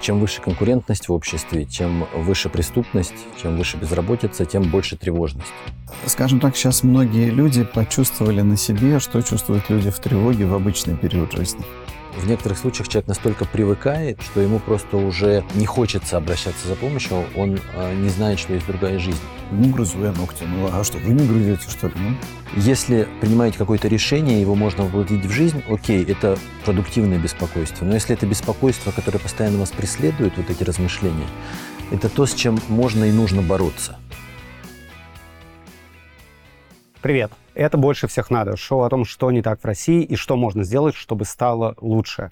Чем выше конкурентность в обществе, чем выше преступность, чем выше безработица, тем больше тревожность. Скажем так, сейчас многие люди почувствовали на себе, что чувствуют люди в тревоге в обычный период жизни. В некоторых случаях человек настолько привыкает, что ему просто уже не хочется обращаться за помощью, он э, не знает, что есть другая жизнь. Ну, грызу я ногти. Ну, а что, вы не грызете, что ли? Ну? Если принимаете какое-то решение, его можно воплотить в жизнь, окей, это продуктивное беспокойство. Но если это беспокойство, которое постоянно вас преследует, вот эти размышления, это то, с чем можно и нужно бороться. Привет! Это «Больше всех надо» — шоу о том, что не так в России и что можно сделать, чтобы стало лучше.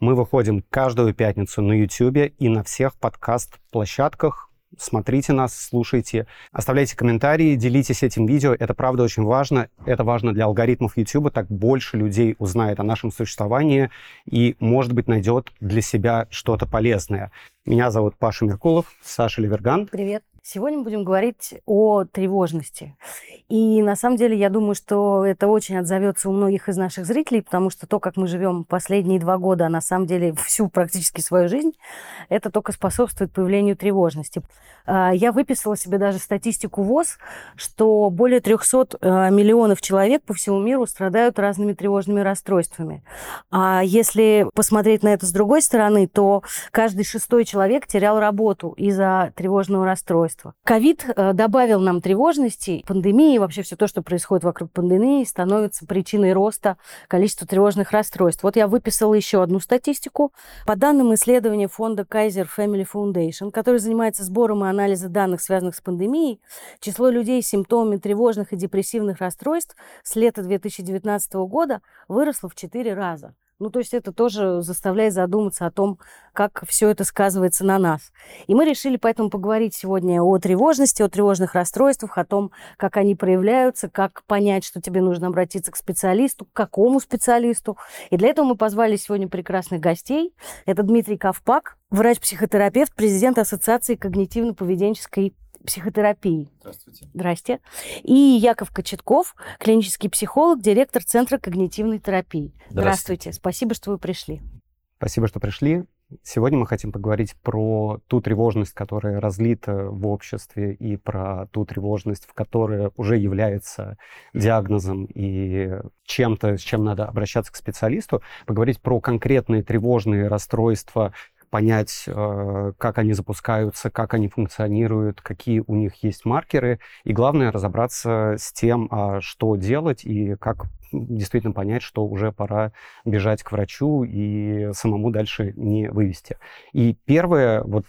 Мы выходим каждую пятницу на YouTube и на всех подкаст-площадках. Смотрите нас, слушайте, оставляйте комментарии, делитесь этим видео. Это правда очень важно. Это важно для алгоритмов YouTube. Так больше людей узнает о нашем существовании и, может быть, найдет для себя что-то полезное. Меня зовут Паша Меркулов, Саша Леверган. Привет. Сегодня мы будем говорить о тревожности. И на самом деле я думаю, что это очень отзовется у многих из наших зрителей, потому что то, как мы живем последние два года, а на самом деле всю практически свою жизнь, это только способствует появлению тревожности. А, я выписала себе даже статистику ВОЗ, что более 300 а, миллионов человек по всему миру страдают разными тревожными расстройствами. А если посмотреть на это с другой стороны, то каждый шестой человек терял работу из-за тревожного расстройства расстройства. Ковид э, добавил нам тревожности, пандемии, вообще все то, что происходит вокруг пандемии, становится причиной роста количества тревожных расстройств. Вот я выписала еще одну статистику. По данным исследования фонда Kaiser Family Foundation, который занимается сбором и анализом данных, связанных с пандемией, число людей с симптомами тревожных и депрессивных расстройств с лета 2019 года выросло в 4 раза. Ну, то есть это тоже заставляет задуматься о том, как все это сказывается на нас. И мы решили поэтому поговорить сегодня о тревожности, о тревожных расстройствах, о том, как они проявляются, как понять, что тебе нужно обратиться к специалисту, к какому специалисту. И для этого мы позвали сегодня прекрасных гостей. Это Дмитрий Ковпак, врач-психотерапевт, президент Ассоциации когнитивно-поведенческой психотерапии. Здравствуйте. Здрасте. И Яков Кочетков, клинический психолог, директор Центра когнитивной терапии. Здравствуйте. Здравствуйте. Спасибо, что вы пришли. Спасибо, что пришли. Сегодня мы хотим поговорить про ту тревожность, которая разлита в обществе, и про ту тревожность, в которая уже является диагнозом и чем-то, с чем надо обращаться к специалисту. Поговорить про конкретные тревожные расстройства, понять, э, как они запускаются, как они функционируют, какие у них есть маркеры, и главное разобраться с тем, а, что делать и как действительно понять, что уже пора бежать к врачу и самому дальше не вывести. И первое, вот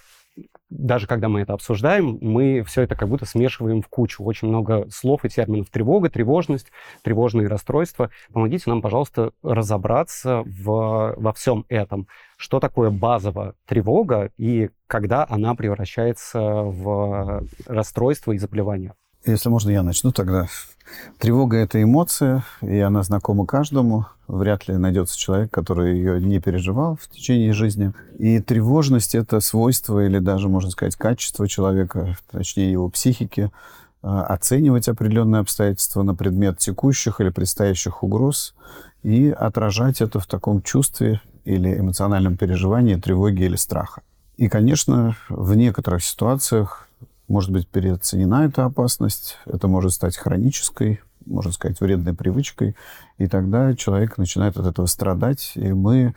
даже когда мы это обсуждаем, мы все это как будто смешиваем в кучу. Очень много слов и терминов. Тревога, тревожность, тревожные расстройства. Помогите нам, пожалуйста, разобраться в, во всем этом. Что такое базовая тревога и когда она превращается в расстройство и заболевание? Если можно, я начну тогда. Тревога – это эмоция, и она знакома каждому. Вряд ли найдется человек, который ее не переживал в течение жизни. И тревожность – это свойство или даже, можно сказать, качество человека, точнее его психики, а, оценивать определенные обстоятельства на предмет текущих или предстоящих угроз и отражать это в таком чувстве или эмоциональном переживании тревоги или страха. И, конечно, в некоторых ситуациях может быть переоценена эта опасность, это может стать хронической, можно сказать, вредной привычкой, и тогда человек начинает от этого страдать, и мы,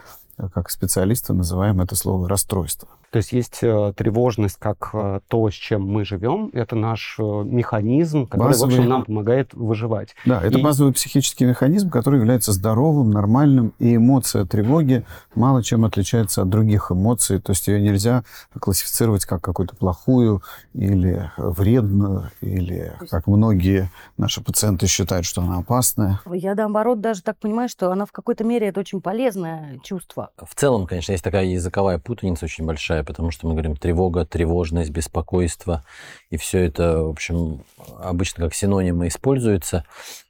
как специалисты, называем это слово расстройство. То есть есть э, тревожность как э, то, с чем мы живем. Это наш э, механизм, который, базовый... в общем, нам помогает выживать. Да, это и... базовый психический механизм, который является здоровым, нормальным, и эмоция тревоги мало чем отличается от других эмоций. То есть ее нельзя классифицировать как какую-то плохую или вредную, или как многие наши пациенты считают, что она опасная. Я, наоборот, даже так понимаю, что она в какой-то мере это очень полезное чувство. В целом, конечно, есть такая языковая путаница очень большая большая, потому что мы говорим тревога, тревожность, беспокойство, и все это, в общем, обычно как синонимы используется.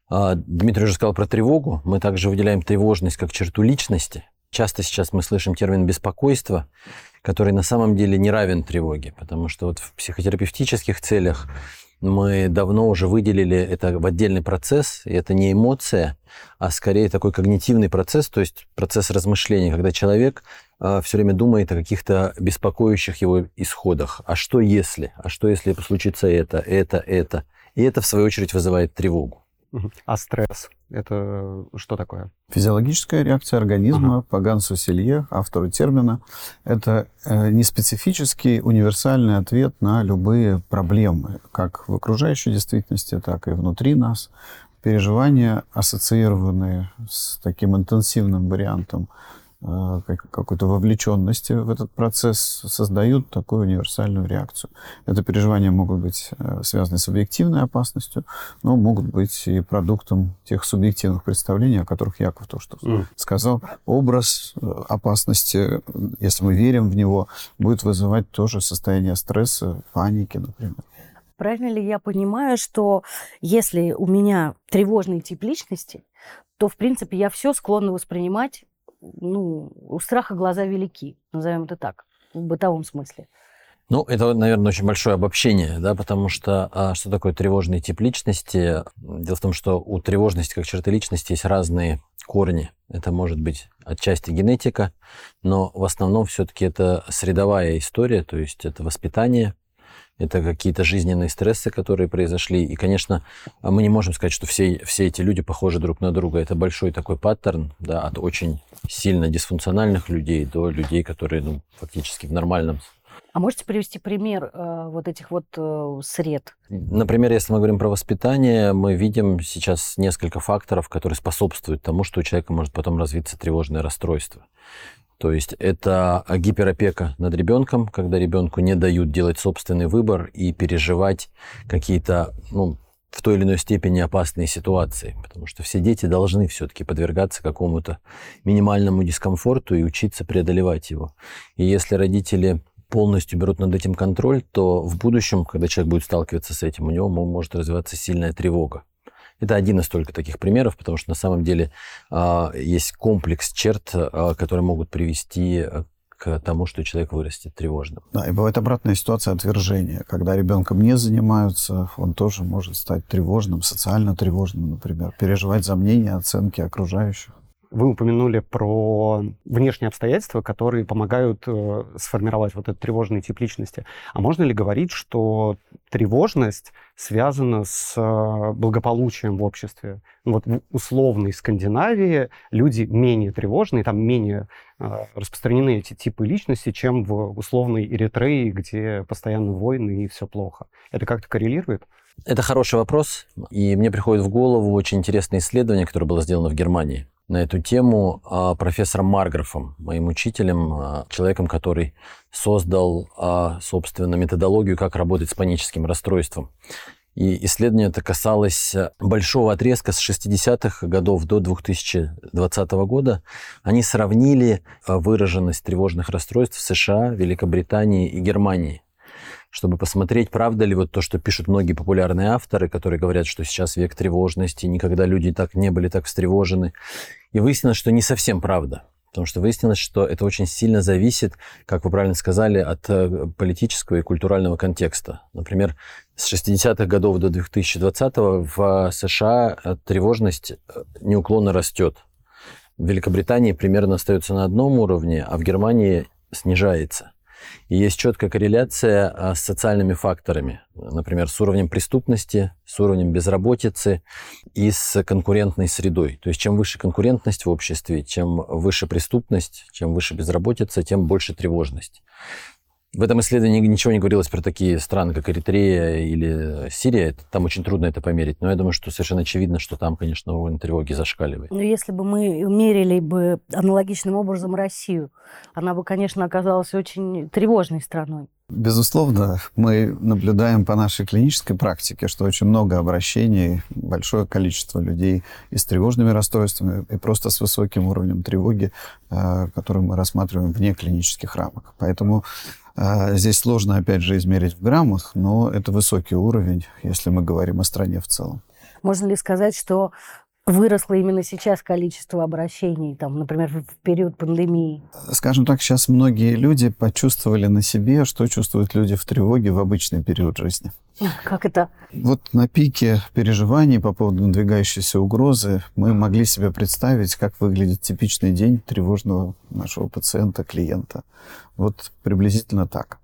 А, Дмитрий уже сказал про тревогу. Мы также выделяем тревожность как черту личности. Часто сейчас мы слышим термин беспокойство, который на самом деле не равен тревоге, потому что вот в психотерапевтических целях мы давно уже выделили это в отдельный процесс, и это не эмоция, а скорее такой когнитивный процесс, то есть процесс размышления, когда человек все время думает о каких-то беспокоящих его исходах. А что если? А что если случится это, это, это? И это, в свою очередь, вызывает тревогу. А стресс – это что такое? Физиологическая реакция организма ага. по Гансу Селье, автору термина. Это э, неспецифический универсальный ответ на любые проблемы, как в окружающей действительности, так и внутри нас. Переживания, ассоциированные с таким интенсивным вариантом Э, какой-то вовлеченности в этот процесс создают такую универсальную реакцию. Это переживания могут быть э, связаны с объективной опасностью, но могут быть и продуктом тех субъективных представлений, о которых Яков то, что mm. сказал. Образ э, опасности, если мы верим в него, будет вызывать тоже состояние стресса, паники, например. Правильно ли я понимаю, что если у меня тревожный тип личности, то, в принципе, я все склонна воспринимать ну, у страха глаза велики, назовем это так, в бытовом смысле. Ну, это, наверное, очень большое обобщение, да, потому что а, что такое тревожный тип личности? Дело в том, что у тревожности как черты личности есть разные корни. Это может быть отчасти генетика, но в основном все-таки это средовая история, то есть это воспитание, это какие-то жизненные стрессы, которые произошли. И, конечно, мы не можем сказать, что все, все эти люди похожи друг на друга. Это большой такой паттерн, да, от очень сильно дисфункциональных людей до людей, которые, ну, фактически в нормальном а можете привести пример э, вот этих вот э, сред? Например, если мы говорим про воспитание, мы видим сейчас несколько факторов, которые способствуют тому, что у человека может потом развиться тревожное расстройство. То есть это гиперопека над ребенком, когда ребенку не дают делать собственный выбор и переживать какие-то, ну, в той или иной степени опасные ситуации, потому что все дети должны все-таки подвергаться какому-то минимальному дискомфорту и учиться преодолевать его. И если родители полностью берут над этим контроль, то в будущем, когда человек будет сталкиваться с этим, у него может развиваться сильная тревога. Это один из только таких примеров, потому что на самом деле э, есть комплекс черт, э, которые могут привести э, к тому, что человек вырастет тревожным. Да, и бывает обратная ситуация отвержения. Когда ребенком не занимаются, он тоже может стать тревожным, социально тревожным, например, переживать за мнение, оценки окружающих. Вы упомянули про внешние обстоятельства, которые помогают э, сформировать вот этот тревожный тип личности. А можно ли говорить, что тревожность связана с э, благополучием в обществе? Ну, вот в условной Скандинавии люди менее тревожные, там менее э, распространены эти типы личности, чем в условной Эритрее, где постоянно войны и все плохо. Это как-то коррелирует? Это хороший вопрос, и мне приходит в голову очень интересное исследование, которое было сделано в Германии на эту тему а, профессором Марграфом, моим учителем, а, человеком, который создал, а, собственно, методологию, как работать с паническим расстройством. И исследование это касалось большого отрезка с 60-х годов до 2020 года. Они сравнили выраженность тревожных расстройств в США, Великобритании и Германии чтобы посмотреть, правда ли вот то, что пишут многие популярные авторы, которые говорят, что сейчас век тревожности, никогда люди так не были так встревожены. И выяснилось, что не совсем правда. Потому что выяснилось, что это очень сильно зависит, как вы правильно сказали, от э, политического и культурального контекста. Например, с 60-х годов до 2020-го в США тревожность э, неуклонно растет. В Великобритании примерно остается на одном уровне, а в Германии снижается. И есть четкая корреляция а, с социальными факторами, например, с уровнем преступности, с уровнем безработицы и с конкурентной средой. То есть чем выше конкурентность в обществе, чем выше преступность, чем выше безработица, тем больше тревожность. В этом исследовании ничего не говорилось про такие страны, как Эритрея или Сирия. Там очень трудно это померить. Но я думаю, что совершенно очевидно, что там, конечно, уровень тревоги зашкаливает. Но если бы мы мерили бы аналогичным образом Россию, она бы, конечно, оказалась очень тревожной страной. Безусловно, мы наблюдаем по нашей клинической практике, что очень много обращений, большое количество людей и с тревожными расстройствами, и просто с высоким уровнем тревоги, э, который мы рассматриваем вне клинических рамок. Поэтому здесь сложно, опять же, измерить в граммах, но это высокий уровень, если мы говорим о стране в целом. Можно ли сказать, что выросло именно сейчас количество обращений, там, например, в период пандемии? Скажем так, сейчас многие люди почувствовали на себе, что чувствуют люди в тревоге в обычный период жизни. Как это? Вот на пике переживаний по поводу надвигающейся угрозы мы могли себе представить, как выглядит типичный день тревожного нашего пациента, клиента. Вот приблизительно так.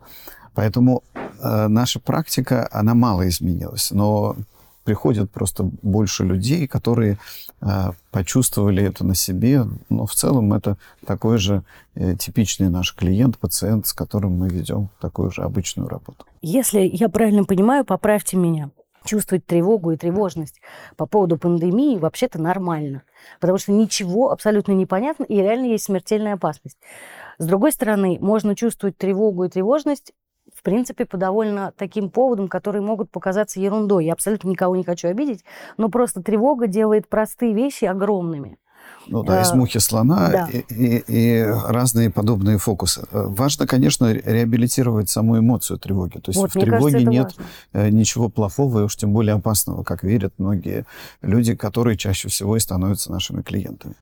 Поэтому э, наша практика, она мало изменилась, но приходят просто больше людей, которые э, почувствовали это на себе. Но в целом это такой же э, типичный наш клиент, пациент, с которым мы ведем такую же обычную работу. Если я правильно понимаю, поправьте меня. Чувствовать тревогу и тревожность по поводу пандемии вообще-то нормально. Потому что ничего абсолютно непонятно, и реально есть смертельная опасность. С другой стороны, можно чувствовать тревогу и тревожность в принципе, по довольно таким поводам, которые могут показаться ерундой. Я абсолютно никого не хочу обидеть, но просто тревога делает простые вещи огромными. Ну да, из мухи слона да. и, и, и разные подобные фокусы. Важно, конечно, реабилитировать саму эмоцию тревоги. То есть вот, в тревоге кажется, нет важно. Э, ничего плохого и уж тем более опасного, как верят многие люди, которые чаще всего и становятся нашими клиентами.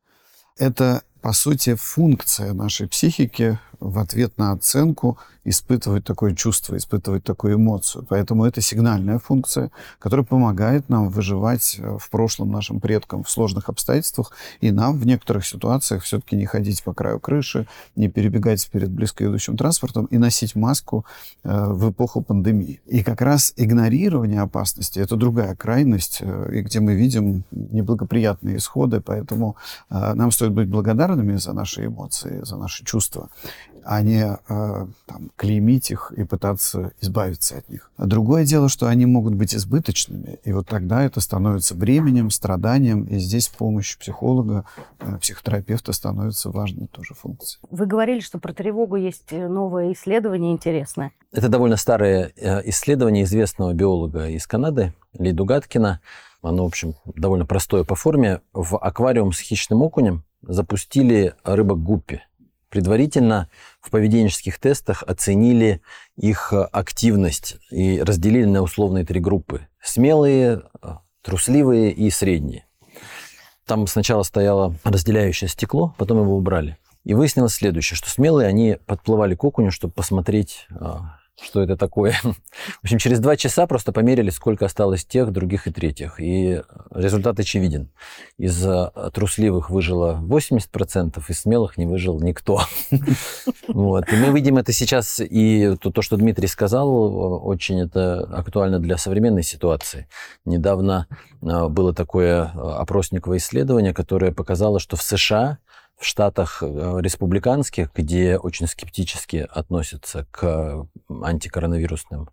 Это, по сути, функция нашей психики в ответ на оценку испытывать такое чувство, испытывать такую эмоцию. Поэтому это сигнальная функция, которая помогает нам выживать э, в прошлом нашим предкам в сложных обстоятельствах, и нам в некоторых ситуациях все-таки не ходить по краю крыши, не перебегать перед близко идущим транспортом и носить маску э, в эпоху пандемии. И как раз игнорирование опасности – это другая крайность, э, и где мы видим неблагоприятные исходы, поэтому нам стоит быть благодарными за наши эмоции, за наши чувства а не э, там, клеймить их и пытаться избавиться от них. А другое дело, что они могут быть избыточными, и вот тогда это становится бременем, страданием, и здесь помощь психолога, э, психотерапевта становится важной тоже функцией. Вы говорили, что про тревогу есть э, новое исследование интересное. Это довольно старое э, исследование известного биолога из Канады, Ли Дугаткина. Оно, в общем, довольно простое по форме. В аквариум с хищным окунем запустили рыбок гуппи предварительно в поведенческих тестах оценили их э, активность и разделили на условные три группы. Смелые, э, трусливые и средние. Там сначала стояло разделяющее стекло, потом его убрали. И выяснилось следующее, что смелые, они подплывали к окуню, чтобы посмотреть, э, что это такое. В общем, через два часа просто померили, сколько осталось тех, других и третьих. И результат очевиден. Из э, трусливых выжило 80%, из смелых не выжил никто. Вот. И мы видим это сейчас, и то, то, что Дмитрий сказал, очень это актуально для современной ситуации. Недавно э, было такое э, опросниковое исследование, которое показало, что в США в штатах э, республиканских, где очень скептически относятся к антикоронавирусным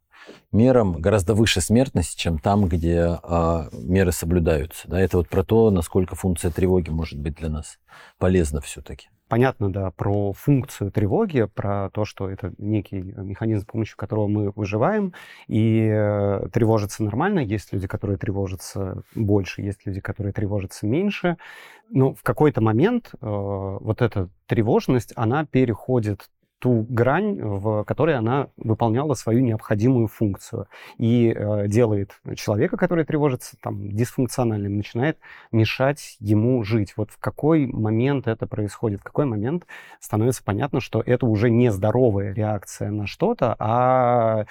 мерам, гораздо выше смертность, чем там, где а, меры соблюдаются. Да, это вот про то, насколько функция тревоги может быть для нас полезна все-таки понятно, да, про функцию тревоги, про то, что это некий механизм, с помощью которого мы выживаем, и э, тревожиться нормально. Есть люди, которые тревожатся больше, есть люди, которые тревожатся меньше. Но в какой-то момент э, вот эта тревожность, она переходит ту грань, в которой она выполняла свою необходимую функцию. И э, делает человека, который тревожится там, дисфункциональным, начинает мешать ему жить. Вот в какой момент это происходит, в какой момент становится понятно, что это уже не здоровая реакция на что-то, а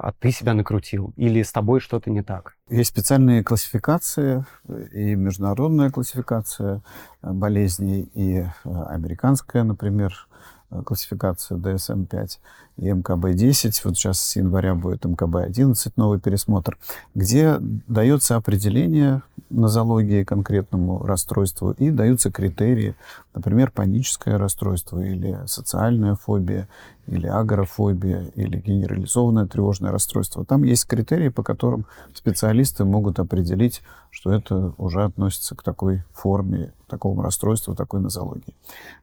а ты себя накрутил, или с тобой что-то не так? Есть специальные классификации, и международная классификация болезней, и э, американская, например, Э, классификацию DSM-5 и МКБ-10. Вот сейчас с января будет МКБ-11, новый пересмотр, где дается определение нозологии конкретному расстройству и даются критерии, например, паническое расстройство или социальная фобия, или агорафобия, или генерализованное тревожное расстройство. Там есть критерии, по которым специалисты могут определить, что это уже относится к такой форме, такому расстройству, такой нозологии.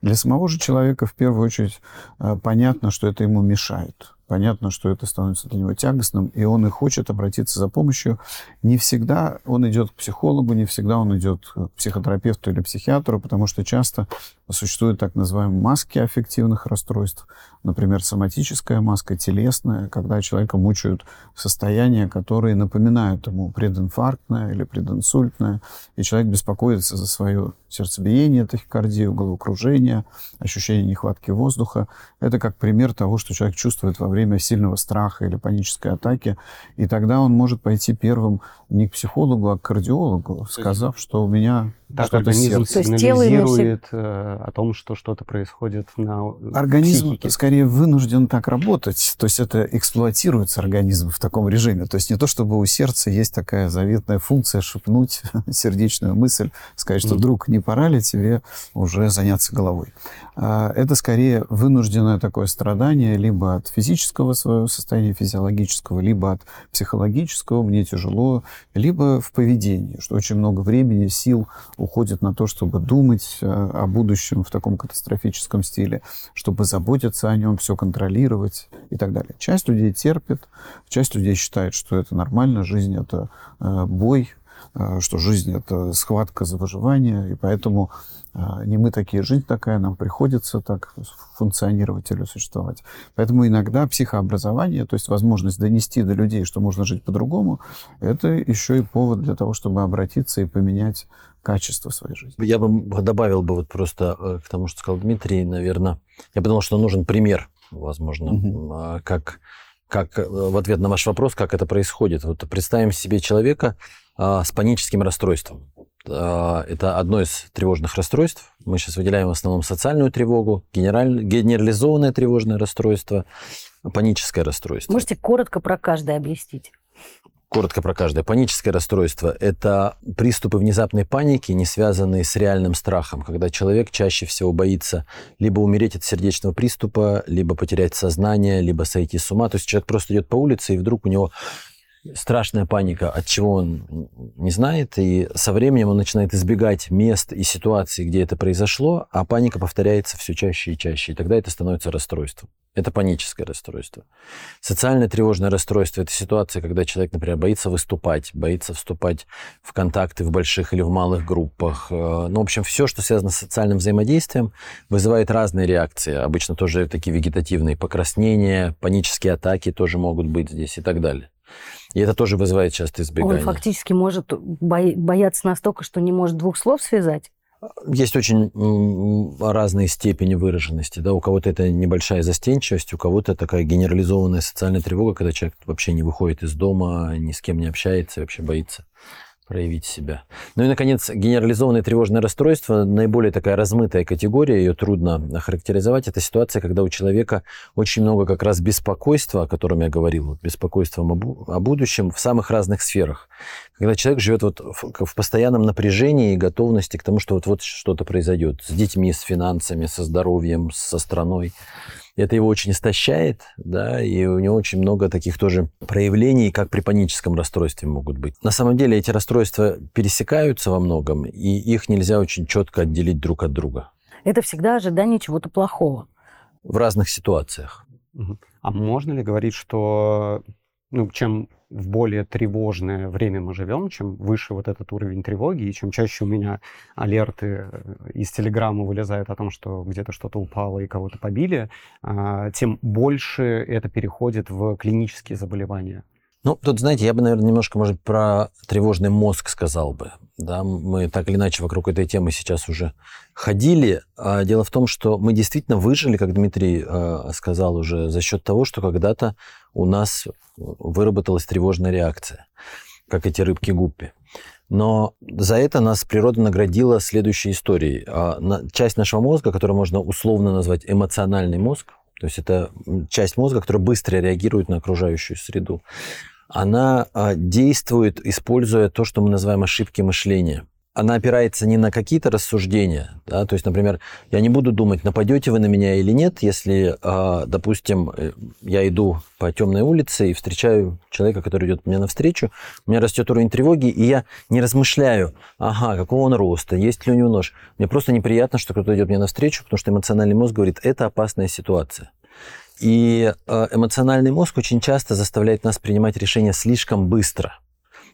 Для самого же человека в первую очередь э, понятно, что это ему мешает мешает понятно, что это становится для него тягостным, и он и хочет обратиться за помощью. Не всегда он идет к психологу, не всегда он идет к психотерапевту или психиатру, потому что часто Существуют так называемые маски аффективных расстройств. Например, соматическая маска, телесная, когда человека мучают состояния, которые напоминают ему прединфарктное или прединсультное, и человек беспокоится за свое сердцебиение, тахикардию, головокружение, ощущение нехватки воздуха. Это как пример того, что человек чувствует во время сильного страха или панической атаки. И тогда он может пойти первым не к психологу, а к кардиологу, сказав, что у меня так что-то организм сердце. сигнализирует э, о том, что что-то происходит на Организм психике. скорее вынужден так работать, то есть это эксплуатируется организм в таком режиме. То есть не то, чтобы у сердца есть такая заветная функция шепнуть сердечную мысль, сказать, что, друг, не пора ли тебе уже заняться головой. А, Это скорее вынужденное такое страдание либо от физического своего состояния физиологического, либо от психологического, мне тяжело, либо в поведении, что очень много времени, сил уходит на то, чтобы думать э, о будущем в таком катастрофическом стиле, чтобы заботиться о нем, все контролировать и так далее. Часть людей терпит, часть людей считает, что это нормально, жизнь это э, бой, э, что жизнь это схватка за выживание, и поэтому не мы такие, жизнь такая, нам приходится так функционировать или существовать. Поэтому иногда психообразование, то есть возможность донести до людей, что можно жить по-другому, это еще и повод для того, чтобы обратиться и поменять качество своей жизни. Я бы добавил бы вот просто э, к тому, что сказал Дмитрий, наверное, я подумал, что нужен пример, возможно, а, как, как э, в ответ на ваш вопрос, как это происходит. Вот представим себе человека а, с паническим расстройством. А, Это одно из тревожных расстройств. Мы сейчас выделяем в основном социальную тревогу, генераль- генерализованное тревожное расстройство, паническое расстройство. Можете коротко про каждое объяснить? Коротко про каждое. Паническое расстройство – это приступы внезапной паники, не связанные с реальным страхом, когда человек чаще всего боится либо умереть от сердечного приступа, либо потерять сознание, либо сойти с ума. То есть человек просто идет по улице, и вдруг у него страшная паника, от чего он не знает, и со временем он начинает избегать мест и ситуаций, где это произошло, а паника повторяется все чаще и чаще, и тогда это становится расстройством. Это паническое расстройство. Социальное тревожное расстройство – это ситуация, когда человек, например, боится выступать, боится вступать в контакты в больших или в малых группах. Э, Ну, в общем, все, что связано с социальным взаимодействием, вызывает разные реакции. Обычно тоже такие вегетативные покраснения, панические атаки тоже могут быть здесь и так далее. И это тоже вызывает часто Он избегание. фактически может бо- бояться настолько, что не может двух слов связать. Есть очень разные степени выраженности. Да? У кого-то это небольшая застенчивость, у кого-то такая генерализованная социальная тревога, когда человек вообще не выходит из дома, ни с кем не общается, вообще боится проявить себя. Ну и, наконец, генерализованное тревожное расстройство, наиболее такая размытая категория, ее трудно охарактеризовать. Это ситуация, когда у человека очень много как раз беспокойства, о котором я говорил, вот, беспокойством о, о будущем в самых разных сферах. Когда человек живет вот в, в постоянном напряжении и готовности к тому, что вот-вот что-то произойдет с детьми, с финансами, со здоровьем, со страной. И это его очень истощает, да, и у него очень много таких тоже проявлений, как при паническом расстройстве могут быть. На самом деле эти расстройства пересекаются во многом, и их нельзя очень четко отделить друг от друга Это всегда ожидание чего-то плохого. в разных ситуациях. А можно ли говорить, что ну, чем в более тревожное время мы живем, чем выше вот этот уровень тревоги, и чем чаще у меня алерты э, из телеграмма вылезают о том, что где-то что-то упало и кого-то побили, а, тем больше это переходит в клинические заболевания. Ну, тут, знаете, я бы, наверное, немножко, может, про тревожный мозг сказал бы. Да, мы так или иначе вокруг этой темы сейчас уже ходили. А дело в том, что мы действительно выжили, как Дмитрий э, сказал уже, за счет того, что когда-то у нас выработалась тревожная реакция, как эти рыбки гуппи. Но за это нас природа наградила следующей историей. А, Часть нашего мозга, которую можно условно назвать эмоциональный мозг, то есть это часть мозга, которая быстро реагирует на окружающую среду, она а, действует, используя то, что мы называем ошибки мышления. Она опирается не на какие-то рассуждения, да, то есть, например, я не буду думать, нападете вы на меня или нет, если, а, допустим, э, я иду по темной улице и встречаю человека, который идет мне навстречу, у меня растет уровень тревоги, и я не размышляю, ага, какого он роста, есть ли у него нож. Мне просто неприятно, что кто-то идет мне навстречу, потому что эмоциональный мозг говорит, это опасная ситуация. И э, эмоциональный мозг очень часто заставляет нас принимать решения слишком быстро.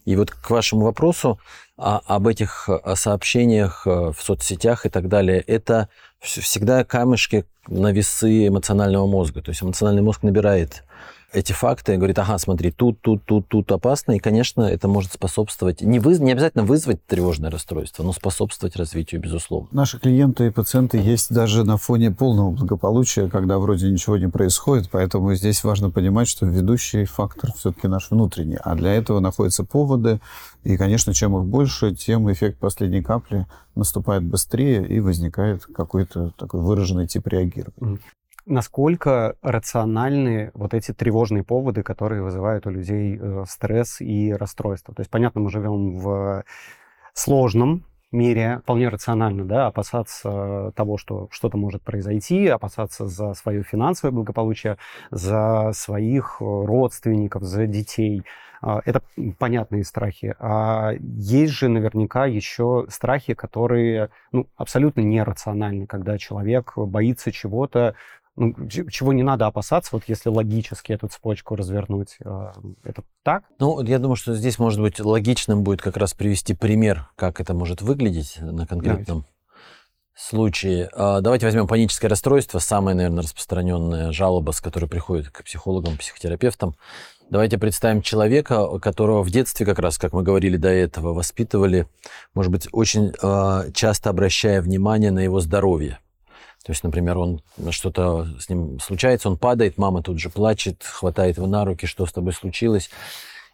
И вот к вашему вопросу а, об этих сообщениях в соцсетях и так далее, это всегда камешки на весы эмоционального мозга. То есть эмоциональный мозг набирает эти факты, говорит, ага, смотри, тут, тут, тут, тут опасно, и, конечно, это может способствовать, не, вы, не обязательно вызвать тревожное расстройство, но способствовать развитию, безусловно. Наши клиенты и пациенты есть даже на фоне полного благополучия, когда вроде ничего не происходит, поэтому здесь важно понимать, что ведущий фактор все-таки наш внутренний, а для этого находятся поводы, и, конечно, чем их больше, тем эффект последней капли наступает быстрее и возникает какой-то такой выраженный тип реагирования насколько рациональны вот эти тревожные поводы, которые вызывают у людей э, стресс и расстройство. То есть, понятно, мы живем в сложном мире, вполне рационально, да, опасаться того, что что-то может произойти, опасаться за свое финансовое благополучие, за своих родственников, за детей. А, это понятные страхи. А есть же наверняка еще страхи, которые ну, абсолютно нерациональны, когда человек боится чего-то, ну, чего не надо опасаться, вот если логически эту цепочку развернуть, а, это так? Ну, я думаю, что здесь, может быть, логичным будет как раз привести пример, как это может выглядеть на конкретном Давайте. случае. А, давайте возьмем паническое расстройство, самая, наверное, распространенная жалоба, с которой приходит к психологам, психотерапевтам. Давайте представим человека, которого в детстве, как раз, как мы говорили до этого, воспитывали, может быть, очень а, часто обращая внимание на его здоровье то есть, например, он что-то с ним случается, он падает, мама тут же плачет, хватает его на руки, что с тобой случилось.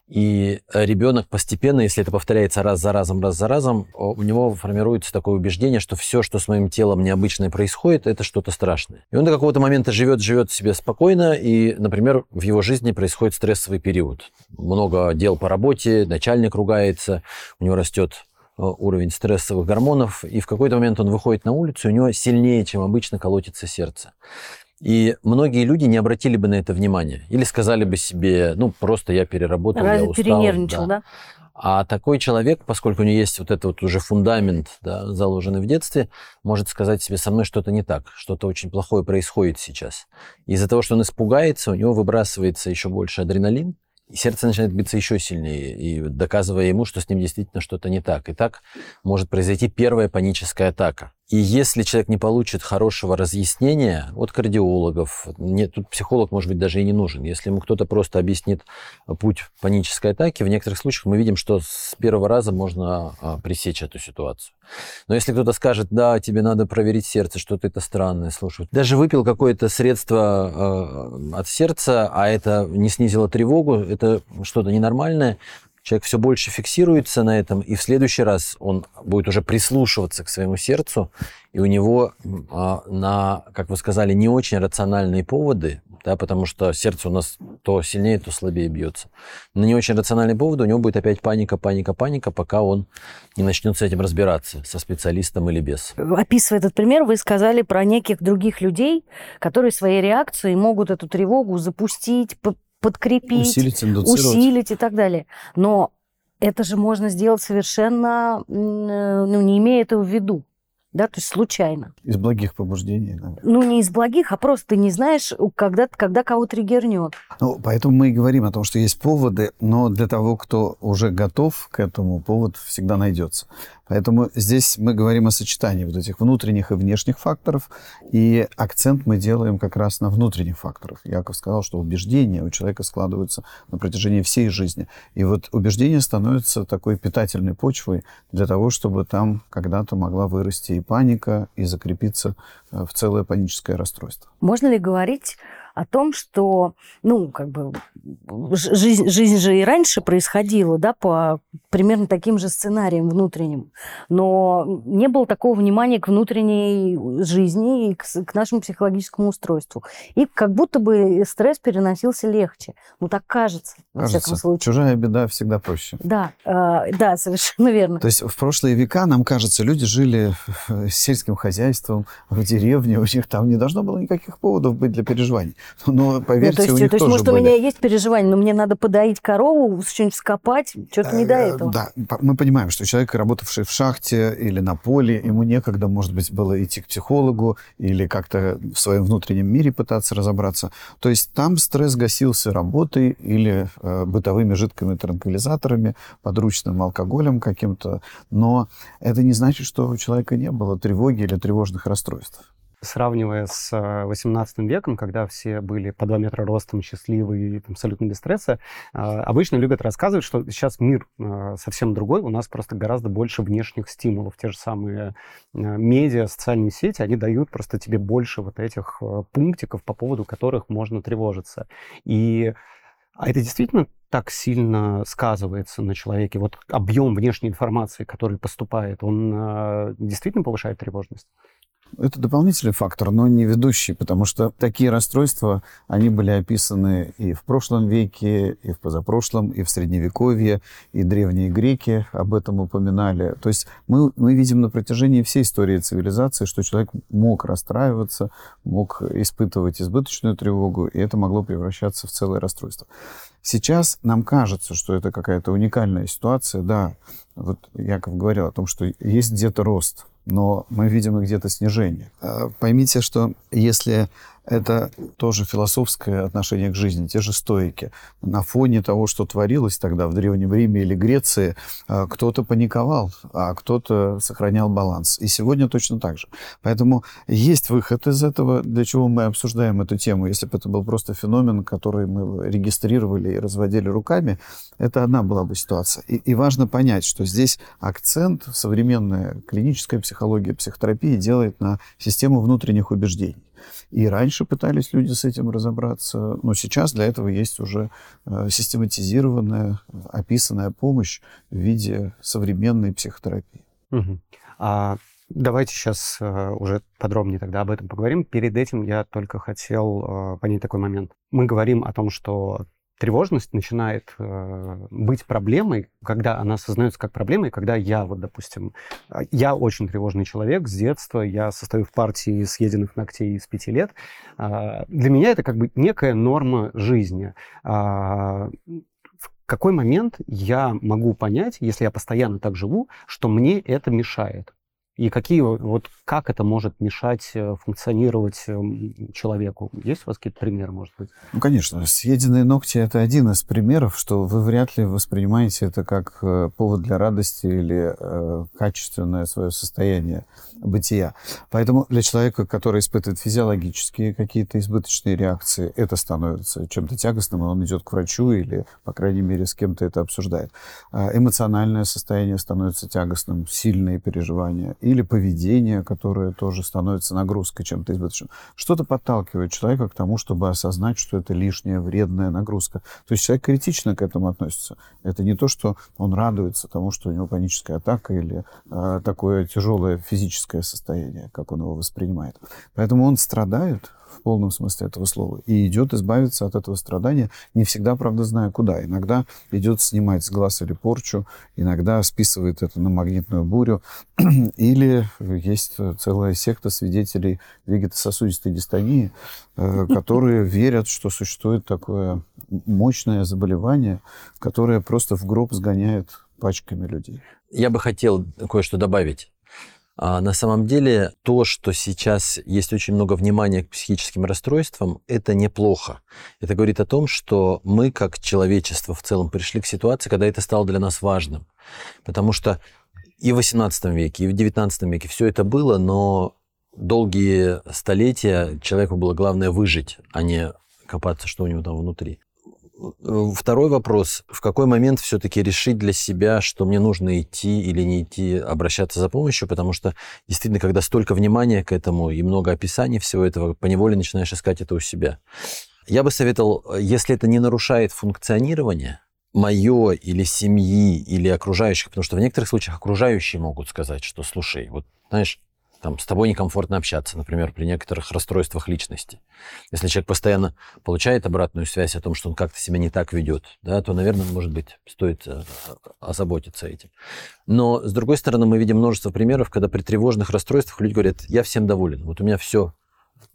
И ребенок постепенно, если это повторяется раз за разом, раз за разом, у него формируется такое убеждение, что все, что с моим телом необычное происходит, это что-то страшное. И он до какого-то момента живет, живет себе спокойно, и, например, в его жизни происходит стрессовый период. Много дел по работе, начальник ругается, у него растет Э, уровень стрессовых гормонов, и в какой-то момент он выходит на улицу, и у него сильнее, чем обычно, колотится сердце. И многие люди не обратили бы на это внимание. Или сказали бы себе, ну, просто я переработал, Разве я устал. перенервничал, да. да? А такой человек, поскольку у него есть вот этот вот уже фундамент, да, заложенный в детстве, может сказать себе, со мной что-то не так, что-то очень плохое происходит сейчас. Из-за того, что он испугается, у него выбрасывается еще больше адреналин, и сердце начинает биться еще сильнее, и доказывая ему, что с ним действительно что-то не так. И так может произойти первая паническая атака. И если человек не получит хорошего разъяснения от кардиологов, нет, тут психолог, может быть, даже и не нужен. Если ему кто-то просто объяснит путь панической атаки, в некоторых случаях мы видим, что с первого раза можно а, пресечь эту ситуацию. Но если кто-то скажет, да, тебе надо проверить сердце, что-то это странное, слушай, даже выпил какое-то средство э, от сердца, а это не снизило тревогу, это что-то ненормальное, человек все больше фиксируется на этом, и в следующий раз он будет уже прислушиваться к своему сердцу, и у него а, на, как вы сказали, не очень рациональные поводы, да, потому что сердце у нас то сильнее, то слабее бьется. На не очень рациональные поводы у него будет опять паника, паника, паника, пока он не начнет с этим разбираться, со специалистом или без. Описывая этот пример, вы сказали про неких других людей, которые своей реакцией могут эту тревогу запустить, подкрепить, усилить, усилить и так далее. Но это же можно сделать совершенно, ну, не имея этого в виду да, то есть случайно. Из благих побуждений, да. Ну, не из благих, а просто ты не знаешь, когда, когда кого триггернет. Ну, поэтому мы и говорим о том, что есть поводы, но для того, кто уже готов к этому, повод всегда найдется. Поэтому здесь мы говорим о сочетании вот этих внутренних и внешних факторов, и акцент мы делаем как раз на внутренних факторах. Яков сказал, что убеждения у человека складываются на протяжении всей жизни. И вот убеждение становится такой питательной почвой для того, чтобы там когда-то могла вырасти и паника, и закрепиться э, в целое паническое расстройство. Можно ли говорить о том, что, ну, как бы, жизнь, жизнь же и раньше происходила, да, по примерно таким же сценариям внутренним, но не было такого внимания к внутренней жизни и к, к нашему психологическому устройству. И как будто бы стресс переносился легче. Ну, так кажется, кажется, во всяком случае. Чужая беда всегда проще. Да, э, да, совершенно верно. То есть в прошлые века, нам кажется, люди жили сельским хозяйством, в деревне, у них там не должно было никаких поводов быть для переживаний. Но, поверьте, ну, то есть, у них то есть тоже может, были. у меня есть переживания, но мне надо подоить корову, что-нибудь скопать, что-то не до Э, этого. Да, мы понимаем, что человек, работавший в шахте или на поле, ему некогда, может быть, было идти к психологу или как-то в своем внутреннем мире пытаться разобраться. То есть там стресс гасился работой или э, бытовыми жидкими транквилизаторами, подручным алкоголем каким-то. Но это не значит, что у человека не было тревоги или тревожных расстройств. Сравнивая с э, 18 веком, когда все были по 2 метра ростом, счастливые, и абсолютно без стресса, э, обычно любят рассказывать, что сейчас мир э, совсем другой, у нас просто гораздо больше внешних стимулов. Те же самые э, медиа, социальные сети, они дают просто тебе больше вот этих э, пунктиков, по поводу которых можно тревожиться. И а это действительно так сильно сказывается на человеке? Вот объем внешней информации, который поступает, он э, действительно повышает тревожность? Это дополнительный фактор, но не ведущий, потому что такие расстройства, они были описаны и в прошлом веке, и в позапрошлом, и в Средневековье, и древние греки об этом упоминали. То есть мы, мы видим на протяжении всей истории цивилизации, что человек мог расстраиваться, мог испытывать избыточную тревогу, и это могло превращаться в целое расстройство. Сейчас нам кажется, что это какая-то уникальная ситуация. Да, вот Яков говорил о том, что есть где-то рост, но мы видим и где-то снижение. А, Поймите, что если это тоже философское отношение к жизни, те же стоики. На фоне того, что творилось тогда в Древнем Риме или Греции, а, кто-то паниковал, а кто-то сохранял баланс. И сегодня точно так же. Поэтому есть выход из этого, для чего мы обсуждаем эту тему. Если бы это был просто феномен, который мы регистрировали и разводили руками, это одна была бы ситуация. И, и важно понять, что здесь акцент современная клиническая психология, психотерапия делает на систему внутренних убеждений. И раньше пытались люди с этим разобраться, но сейчас для этого есть уже э, систематизированная, описанная помощь в виде современной психотерапии. Мгм. А давайте сейчас э, уже подробнее тогда об этом поговорим. Перед этим я только хотел э, понять такой момент. Мы говорим о том, что тревожность начинает э, быть проблемой, когда она осознается как проблема, и когда я, вот, допустим, а, я очень тревожный человек с детства, я состою в партии съеденных ногтей с пяти лет. А, для меня это как бы некая норма жизни. А, в какой момент я могу понять, если я постоянно так живу, что мне это мешает? И какие вот как это может мешать э, функционировать эм, человеку? Есть у вас какие-то примеры, может быть? Ну, конечно, съеденные ногти – это один из примеров, что вы вряд ли воспринимаете это как э, повод для радости или э, качественное свое состояние бытия. Поэтому для человека, который испытывает физиологические какие-то избыточные реакции, это становится чем-то тягостным, и он идет к врачу или, по крайней мере, с кем-то это обсуждает. А Эмоциональное состояние становится тягостным, сильные переживания или поведение, которое тоже становится нагрузкой чем-то избыточным. Что-то подталкивает человека к тому, чтобы осознать, что это лишняя, вредная нагрузка. То есть человек критично к этому относится. Это не то, что он радуется тому, что у него паническая атака или э, такое тяжелое физическое состояние, как он его воспринимает. Поэтому он страдает в полном смысле этого слова. И идет избавиться от этого страдания, не всегда, правда, зная куда. Иногда идет снимать с глаз или порчу, иногда списывает это на магнитную бурю. Или есть целая секта свидетелей вегетососудистой дистонии, э, которые верят, что существует такое мощное заболевание, которое просто в гроб сгоняет пачками людей. Я бы хотел кое-что добавить. А на самом деле то, что сейчас есть очень много внимания к психическим расстройствам, это неплохо. Это говорит о том, что мы, как человечество в целом, пришли к ситуации, когда это стало для нас важным. Потому что и в XVIII веке, и в XIX веке все это было, но долгие столетия человеку было главное выжить, а не копаться, что у него там внутри. Второй вопрос. В какой момент все-таки решить для себя, что мне нужно идти или не идти, обращаться за помощью? Потому что действительно, когда столько внимания к этому и много описаний всего этого, поневоле начинаешь искать это у себя. Я бы советовал, если это не нарушает функционирование, мое или семьи, или окружающих, потому что в некоторых случаях окружающие могут сказать, что, слушай, вот, знаешь, там, с тобой некомфортно общаться, например, при некоторых расстройствах личности. Если человек постоянно получает обратную связь о том, что он как-то себя не так ведет, да, то, наверное, может быть, стоит э, озаботиться этим. Но, с другой стороны, мы видим множество примеров, когда при тревожных расстройствах люди говорят, я всем доволен, вот у меня все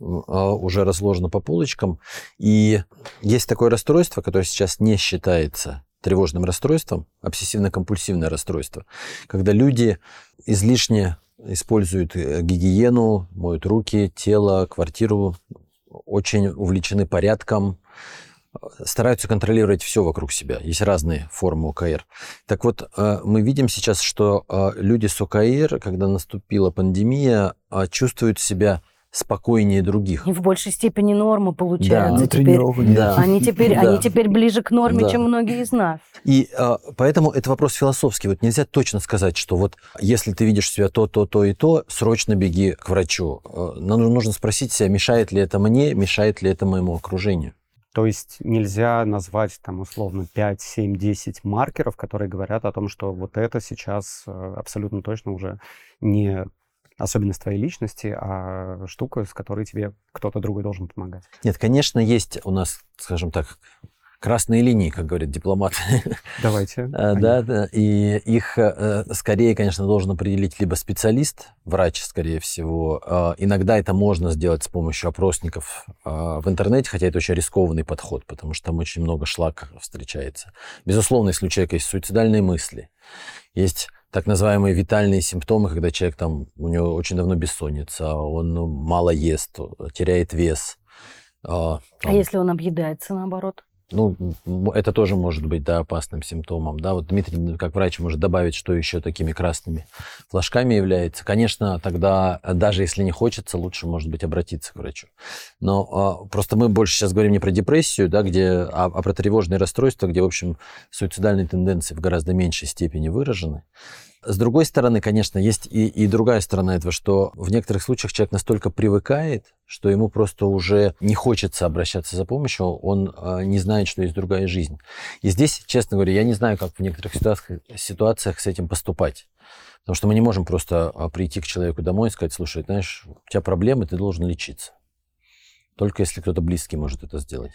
а, уже разложено по полочкам. И есть такое расстройство, которое сейчас не считается тревожным расстройством, обсессивно-компульсивное расстройство, когда люди излишне используют э, гигиену, моют руки, тело, квартиру, очень увлечены порядком, стараются контролировать все вокруг себя. Есть разные формы ОКР. Так вот, э, мы видим сейчас, что э, люди с ОКР, когда наступила пандемия, чувствуют себя спокойнее других. И в большей степени нормы получаются Да, теперь. да. Они теперь, Да. они теперь ближе к норме, Да. чем многие из нас. И а, поэтому это вопрос философский. Вот нельзя точно сказать, что вот если ты видишь себя то, то, то и то, срочно беги к врачу. Э, Нам нужно спросить себя, мешает ли это мне, мешает ли это моему окружению. То есть нельзя назвать там условно 5, 7, 10 маркеров, которые говорят о том, что вот это сейчас э, абсолютно точно уже не особенность твоей личности, а штука, с которой тебе кто-то другой должен помогать. Нет, конечно, есть у нас, скажем так, красные линии, как говорят дипломаты. Давайте. Э, Да, да, и их э, скорее, конечно, должен определить либо специалист, врач, скорее всего. Э, Иногда это можно сделать с помощью опросников э, в интернете, хотя это очень рискованный подход, потому что там очень много шлак встречается. Безусловно, если у человека есть суицидальные мысли, есть так называемые витальные симптомы, когда человек там, у него очень давно бессонница, он ну, мало ест, теряет вес. А, А там, если он объедается, наоборот? Ну, это тоже может быть, да, опасным симптомом, да. Вот Дмитрий, как врач, может добавить, что еще такими красными флажками является. Конечно, тогда, а, даже если не хочется, лучше, может быть, обратиться к врачу. Но а, просто мы больше сейчас говорим не про депрессию, да, где, а, а про тревожные расстройства, где, в общем, суицидальные тенденции в гораздо меньшей степени выражены. С другой стороны, конечно, есть и, и другая сторона этого, что в некоторых случаях человек настолько привыкает, что ему просто уже не хочется обращаться за помощью, он э, не знает, что есть другая жизнь. И здесь, честно говоря, я не знаю, как в некоторых ситуациях, ситуациях с этим поступать. Потому что мы не можем просто а, прийти к человеку домой и сказать, слушай, знаешь, у тебя проблемы, ты должен лечиться. Только если кто-то близкий может это сделать.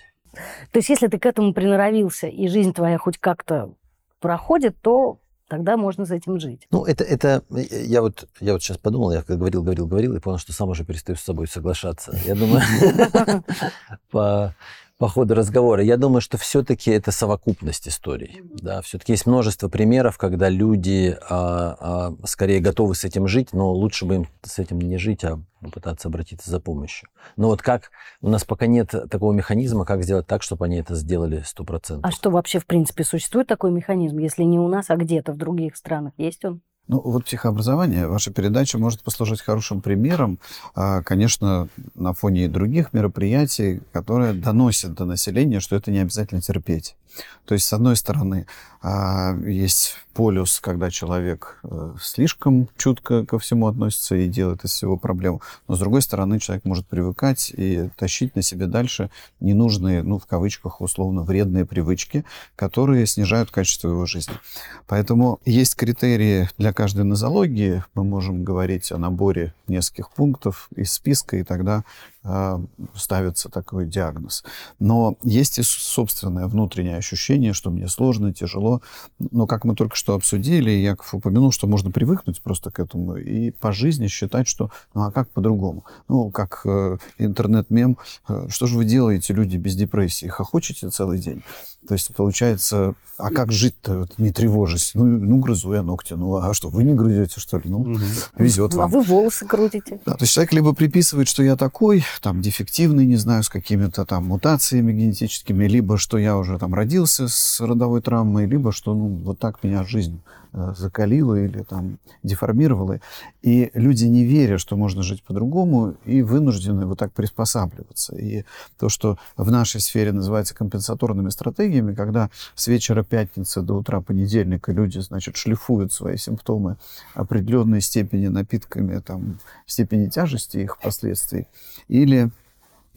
То есть если ты к этому приноровился, и жизнь твоя хоть как-то проходит, то тогда можно с этим жить. Ну, это, это я вот, я вот сейчас подумал, я как говорил, говорил, говорил, и понял, что сам уже перестаю с собой соглашаться. Я думаю, по, ходу разговора, я думаю, что все-таки это совокупность историй. Да? Все-таки есть множество примеров, когда люди а, а, скорее готовы с этим жить, но лучше бы им с этим не жить, а попытаться обратиться за помощью. Но вот как, у нас пока нет такого механизма, как сделать так, чтобы они это сделали 100%. А что вообще, в принципе, существует такой механизм, если не у нас, а где-то в других странах? Есть он? Ну, вот психообразование, ваша передача может послужить хорошим примером, а, конечно, на фоне других мероприятий, которые доносят до населения, что это не обязательно терпеть. То есть, с одной стороны, а, есть полюс, когда человек э, слишком чутко ко всему относится и делает из всего проблему. Но, с другой стороны, человек может привыкать и тащить на себе дальше ненужные, ну, в кавычках, условно, вредные привычки, которые снижают качество его жизни. Поэтому есть критерии для каждой нозологии. Мы можем говорить о наборе нескольких пунктов из списка, и тогда ставится такой диагноз. Но есть и собственное внутреннее ощущение, что мне сложно, тяжело. Но, как мы только что обсудили, Яков упомянул, что можно привыкнуть просто к этому и по жизни считать, что ну а как по-другому? Ну, как э, интернет-мем, э, что же вы делаете, люди без депрессии? Хохочете целый день? То есть, получается, а как жить-то, вот, не тревожась? Ну, ну, грызу я ногти. Ну, а что, вы не грызете, что ли? Ну, Мгм. везет А вам. вы волосы крутите. Да, то есть человек либо приписывает, что я такой, там, дефективный, не знаю, с какими-то там мутациями генетическими, либо что я уже там родился с родовой травмой, либо что, ну, вот так меня жизнь э, закалила или там деформировала. И люди, не веря, что можно жить по-другому, и вынуждены вот так приспосабливаться. И то, что в нашей сфере называется компенсаторными стратегиями, когда с вечера пятницы до утра понедельника люди, значит, шлифуют свои симптомы определенной степени напитками, там, степени тяжести их последствий, или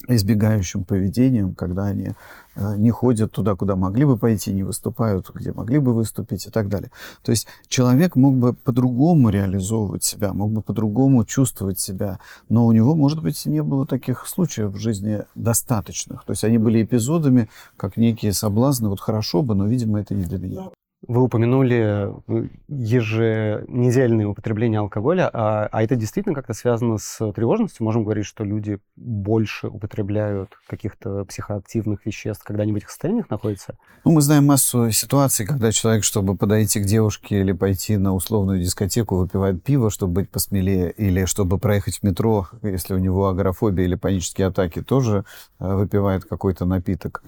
избегающим поведением, когда они э, не ходят туда, куда могли бы пойти, не выступают, где могли бы выступить и так далее. То есть человек мог бы по-другому реализовывать себя, мог бы по-другому чувствовать себя, но у него, может быть, не было таких случаев в жизни достаточных. То есть они были эпизодами, как некие соблазны, вот хорошо бы, но, видимо, это не для меня. Вы упомянули э, еженедельное употребление алкоголя, а, а это действительно как-то связано с тревожностью? Можем говорить, что люди больше употребляют каких-то психоактивных веществ, когда они в состояниях находятся? Ну, мы знаем массу ситуаций, когда человек, чтобы подойти к девушке или пойти на условную дискотеку, выпивает пиво, чтобы быть посмелее, или чтобы проехать в метро, если у него агорафобия или панические атаки, тоже э, выпивает какой-то напиток.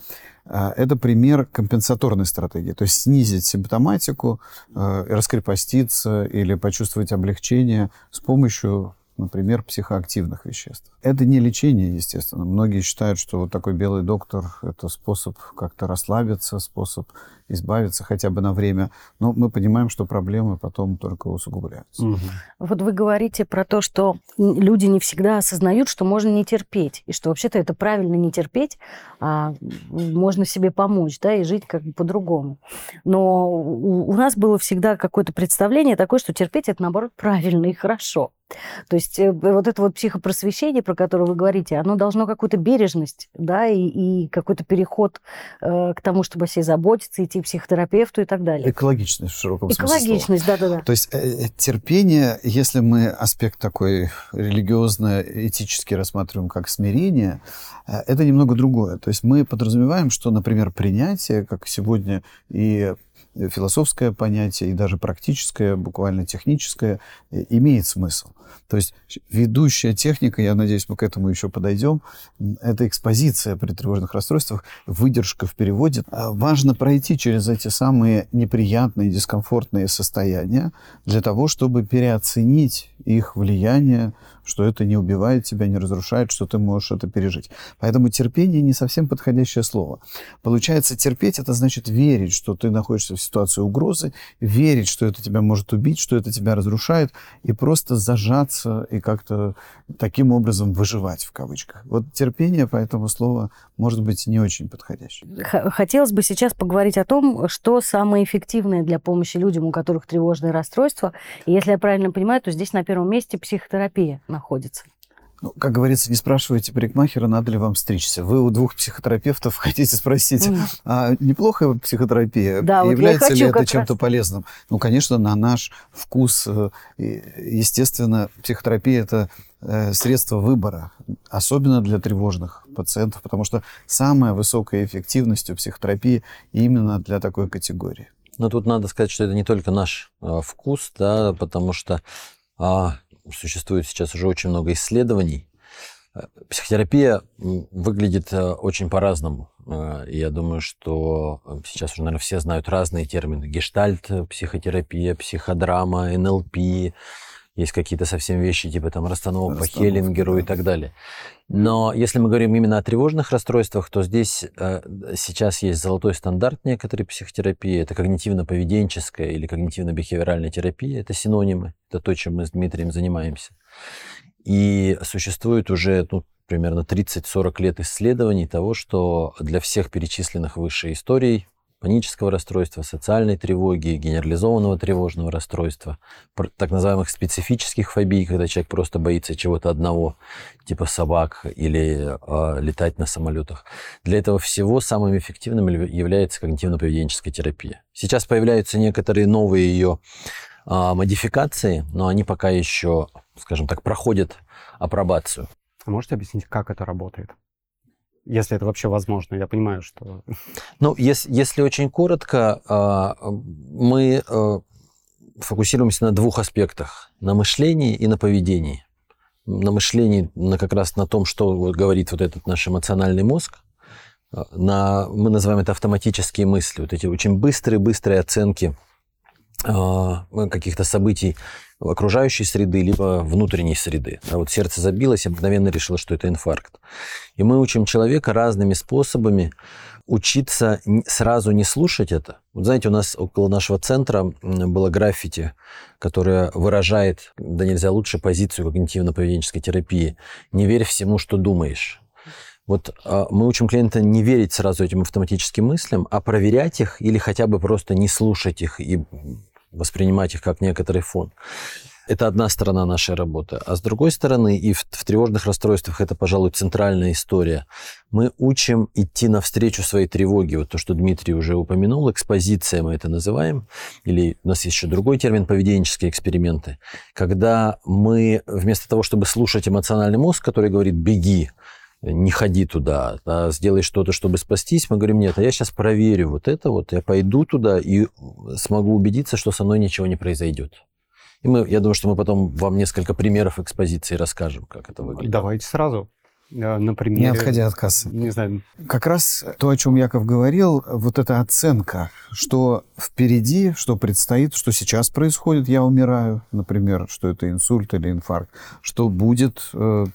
А, это пример компенсаторной стратегии, то есть снизить симптоматику, э, раскрепоститься или почувствовать облегчение с помощью например, психоактивных веществ. Это не лечение, естественно. Многие считают, что вот такой белый доктор – это способ как-то расслабиться, способ избавиться хотя бы на время. Но мы понимаем, что проблемы потом только усугубляются. Угу. Вот вы говорите про то, что люди не всегда осознают, что можно не терпеть, и что вообще-то это правильно не терпеть, а можно себе помочь, да, и жить как бы по-другому. Но у, у нас было всегда какое-то представление такое, что терпеть это наоборот правильно и хорошо. То есть э, вот это вот психопросвещение, про которое вы говорите, оно должно какую-то бережность, да, и, и какой-то переход э, к тому, чтобы о себе заботиться, идти к психотерапевту и так далее. Экологичность в широком Экологичность, смысле. да-да-да. То есть э, э, терпение, если мы аспект такой религиозно-этически рассматриваем как смирение, э, это немного другое. То есть мы подразумеваем, что, например, принятие, как сегодня и философское понятие и даже практическое, буквально техническое, имеет смысл. То есть ведущая техника, я надеюсь, мы к этому еще подойдем, это экспозиция при тревожных расстройствах, выдержка в переводе. А важно пройти через эти самые неприятные, дискомфортные состояния для того, чтобы переоценить их влияние что это не убивает тебя, не разрушает, что ты можешь это пережить. Поэтому терпение не совсем подходящее слово. Получается, терпеть это значит верить, что ты находишься в ситуации угрозы, верить, что это тебя может убить, что это тебя разрушает, и просто зажаться и как-то таким образом выживать в кавычках. Вот терпение по этому слову может быть не очень подходящее. Хотелось бы сейчас поговорить о том, что самое эффективное для помощи людям, у которых тревожные расстройства. И если я правильно понимаю, то здесь на первом месте психотерапия находится. Ну, как говорится, не спрашивайте парикмахера, надо ли вам стричься. Вы у двух психотерапевтов хотите спросить, mm. а неплохая психотерапия? Да, Является вот ли это чем-то полезным? Ну, конечно, на наш вкус, э, естественно, психотерапия – это э, средство выбора, особенно для тревожных пациентов, потому что самая высокая эффективность у психотерапии именно для такой категории. Но тут надо сказать, что это не только наш э, вкус, да, потому что а, существует сейчас уже очень много исследований. Э, психотерапия выглядит э, очень по-разному. Э, я думаю, что сейчас уже, наверное, все знают разные термины. Гештальт, психотерапия, психодрама, НЛП, есть какие-то совсем вещи, типа там расстановок по Хеллингеру да. и так далее. Но если мы говорим именно о тревожных расстройствах, то здесь э, сейчас есть золотой стандарт некоторой психотерапии. Это когнитивно-поведенческая или когнитивно-бихевиоральная терапия. Это синонимы. Это то, чем мы с Дмитрием занимаемся. И существует уже ну, примерно 30-40 лет исследований того, что для всех перечисленных выше историй панического расстройства, социальной тревоги, генерализованного тревожного расстройства, так называемых специфических фобий, когда человек просто боится чего-то одного, типа собак или э, летать на самолетах. Для этого всего самым эффективным является когнитивно-поведенческая терапия. Сейчас появляются некоторые новые ее э, модификации, но они пока еще, скажем так, проходят апробацию. А можете объяснить, как это работает? Если это вообще возможно. Я понимаю, что... Ну, если, если очень коротко, а, мы а, фокусируемся на двух аспектах. На мышлении и на поведении. На мышлении, на как раз на том, что говорит вот этот наш эмоциональный мозг. А, на, мы называем это автоматические мысли. Вот эти очень быстрые-быстрые оценки каких-то событий окружающей среды, либо внутренней среды. А вот сердце забилось, и мгновенно решило, что это инфаркт. И мы учим человека разными способами учиться сразу не слушать это. Вот знаете, у нас около нашего центра было граффити, которое выражает, да нельзя лучше, позицию когнитивно-поведенческой терапии. Не верь всему, что думаешь. Вот э, мы учим клиента не верить сразу этим автоматическим мыслям, а проверять их или хотя бы просто не слушать их и воспринимать их как некоторый фон. это одна сторона нашей работы. А с другой стороны, и в, в тревожных расстройствах это, пожалуй, центральная история. Мы учим идти навстречу своей тревоге. Вот то, что Дмитрий уже упомянул, экспозиция мы это называем. Или у нас есть еще другой термин поведенческие эксперименты. Когда мы вместо того, чтобы слушать эмоциональный мозг, который говорит «беги», не ходи туда, а сделай что-то, чтобы спастись, мы говорим, нет, а я сейчас проверю вот это вот, я пойду туда и смогу убедиться, что со мной ничего не произойдет. И мы, я думаю, что мы потом вам несколько примеров экспозиции расскажем, как это выглядит. Давайте сразу. Э, Например, Не отходя от кассы. Не знаю, Как раз то, о чем Яков говорил, вот эта оценка, что впереди, что предстоит, что сейчас происходит, я умираю, например, что это инсульт или инфаркт, что будет, э,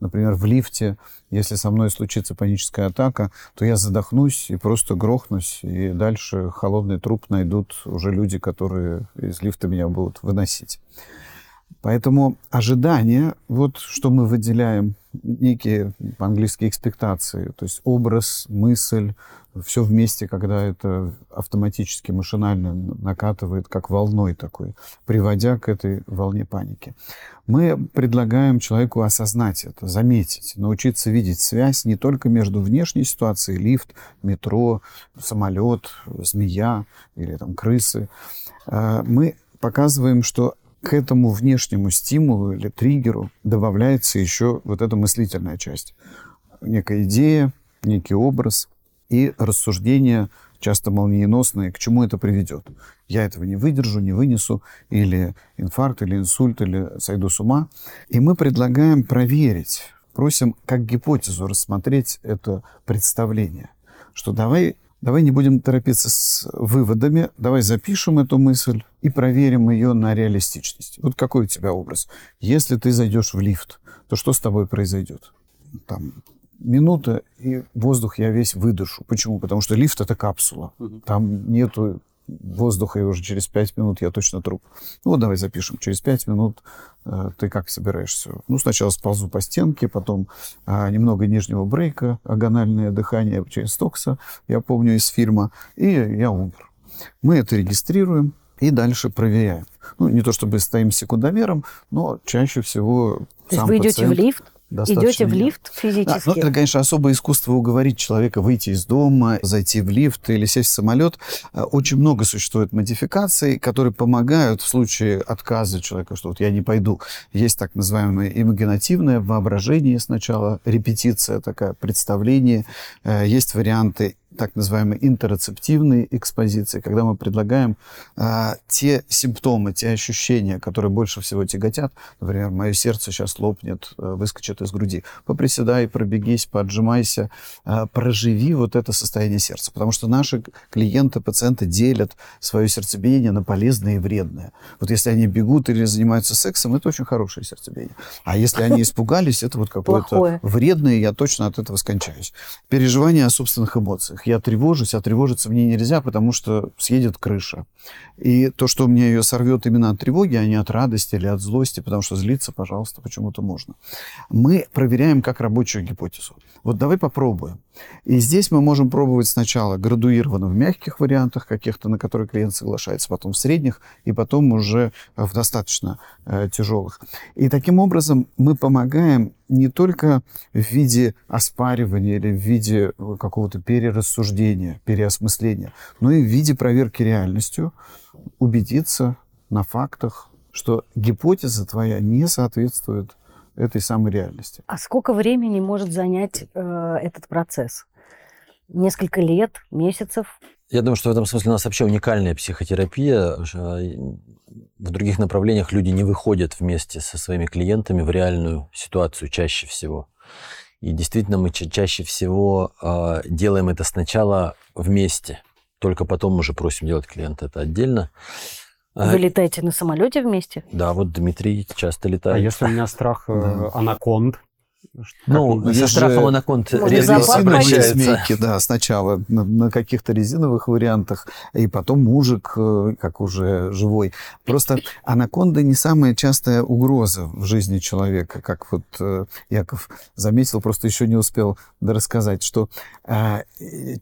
например, в лифте, если со мной случится паническая атака, то я задохнусь и просто грохнусь, и дальше холодный труп найдут уже люди, которые из лифта меня будут выносить. Поэтому ожидание, вот что мы выделяем, некие по-английски экспектации, то есть образ, мысль, все вместе, когда это автоматически, машинально накатывает, как волной такой, приводя к этой волне паники. Мы предлагаем человеку осознать это, заметить, научиться видеть связь не только между внешней ситуацией, лифт, метро, самолет, змея или там крысы. А, Мы показываем, что к этому внешнему стимулу или триггеру добавляется еще вот эта мыслительная часть. Некая идея, некий образ и рассуждение, часто молниеносное, к чему это приведет. Я этого не выдержу, не вынесу, или инфаркт, или инсульт, или сойду с ума. И мы предлагаем проверить, просим как гипотезу рассмотреть это представление, что давай Давай не будем торопиться с выводами, давай запишем эту мысль и проверим ее на реалистичность. Вот какой у тебя образ? Если ты зайдешь в лифт, то что с тобой произойдет? Там минута, и воздух я весь выдышу. Почему? Потому что лифт — это капсула. Там нету воздуха, и уже через пять минут я точно труп. Ну, вот давай запишем. Через пять минут э, ты как собираешься? Ну, сначала сползу по стенке, потом а, немного нижнего брейка, агональное дыхание через стокса, я помню из фильма, и я умер. Мы это регистрируем и дальше проверяем. Ну, не то чтобы стоим секундомером, но чаще всего То есть вы идете в пациент лифт, достаточно идете в лифт да, физически. ну, это, конечно, особое искусство уговорить человека выйти из дома, зайти в лифт или сесть в самолет. Э, Очень много существует модификаций, которые помогают в случае отказа человека, что вот я не пойду. Есть так называемое имагинативное воображение сначала, репетиция такая, представление. Э, Есть варианты так называемой интероцептивной экспозиции, когда мы предлагаем а, те симптомы, те ощущения, которые больше всего тяготят. Например, мое сердце сейчас лопнет, э, выскочит из груди. Поприседай, пробегись, поотжимайся, а, проживи вот это состояние сердца. Потому что наши клиенты, пациенты делят свое сердцебиение на полезное и вредное. Вот если они бегут или занимаются сексом, это очень хорошее сердцебиение. А если они испугались, это вот какое-то вредное, я точно от этого скончаюсь. Переживание о собственных эмоциях. Я тревожусь, а тревожиться мне нельзя, потому что съедет крыша. И то, что мне ее сорвет именно от тревоги, а не от радости или от злости, потому что злиться, пожалуйста, почему-то можно. Мы проверяем как рабочую гипотезу. Вот давай попробуем. И здесь мы можем пробовать сначала градуированно в мягких вариантах каких-то, на которые клиент соглашается, потом в средних, и потом уже в достаточно э, тяжелых. И таким образом мы помогаем не только в виде оспаривания или в виде э, какого-то перерассуждения, переосмысления, но и в виде проверки реальностью, убедиться на фактах, что гипотеза твоя не соответствует этой самой реальности. А сколько времени может занять э, этот процесс? Несколько лет, месяцев? Я думаю, что в этом смысле у нас вообще уникальная психотерапия. Что В других направлениях люди не выходят вместе со своими клиентами в реальную ситуацию чаще всего. И действительно мы ча- чаще всего э, делаем это сначала вместе, только потом уже просим делать клиента это отдельно. А, Вы летаете на самолете вместе? Да, вот Дмитрий часто А летает. если у меня страх э, анаконд, Ну, Это со же страхом анаконд резиновые змейки, да, сначала на, на каких-то резиновых вариантах, и потом мужик, э, как уже живой. Просто анаконда не самая частая угроза в жизни человека, как вот э, Яков заметил, просто еще не успел рассказать, что э,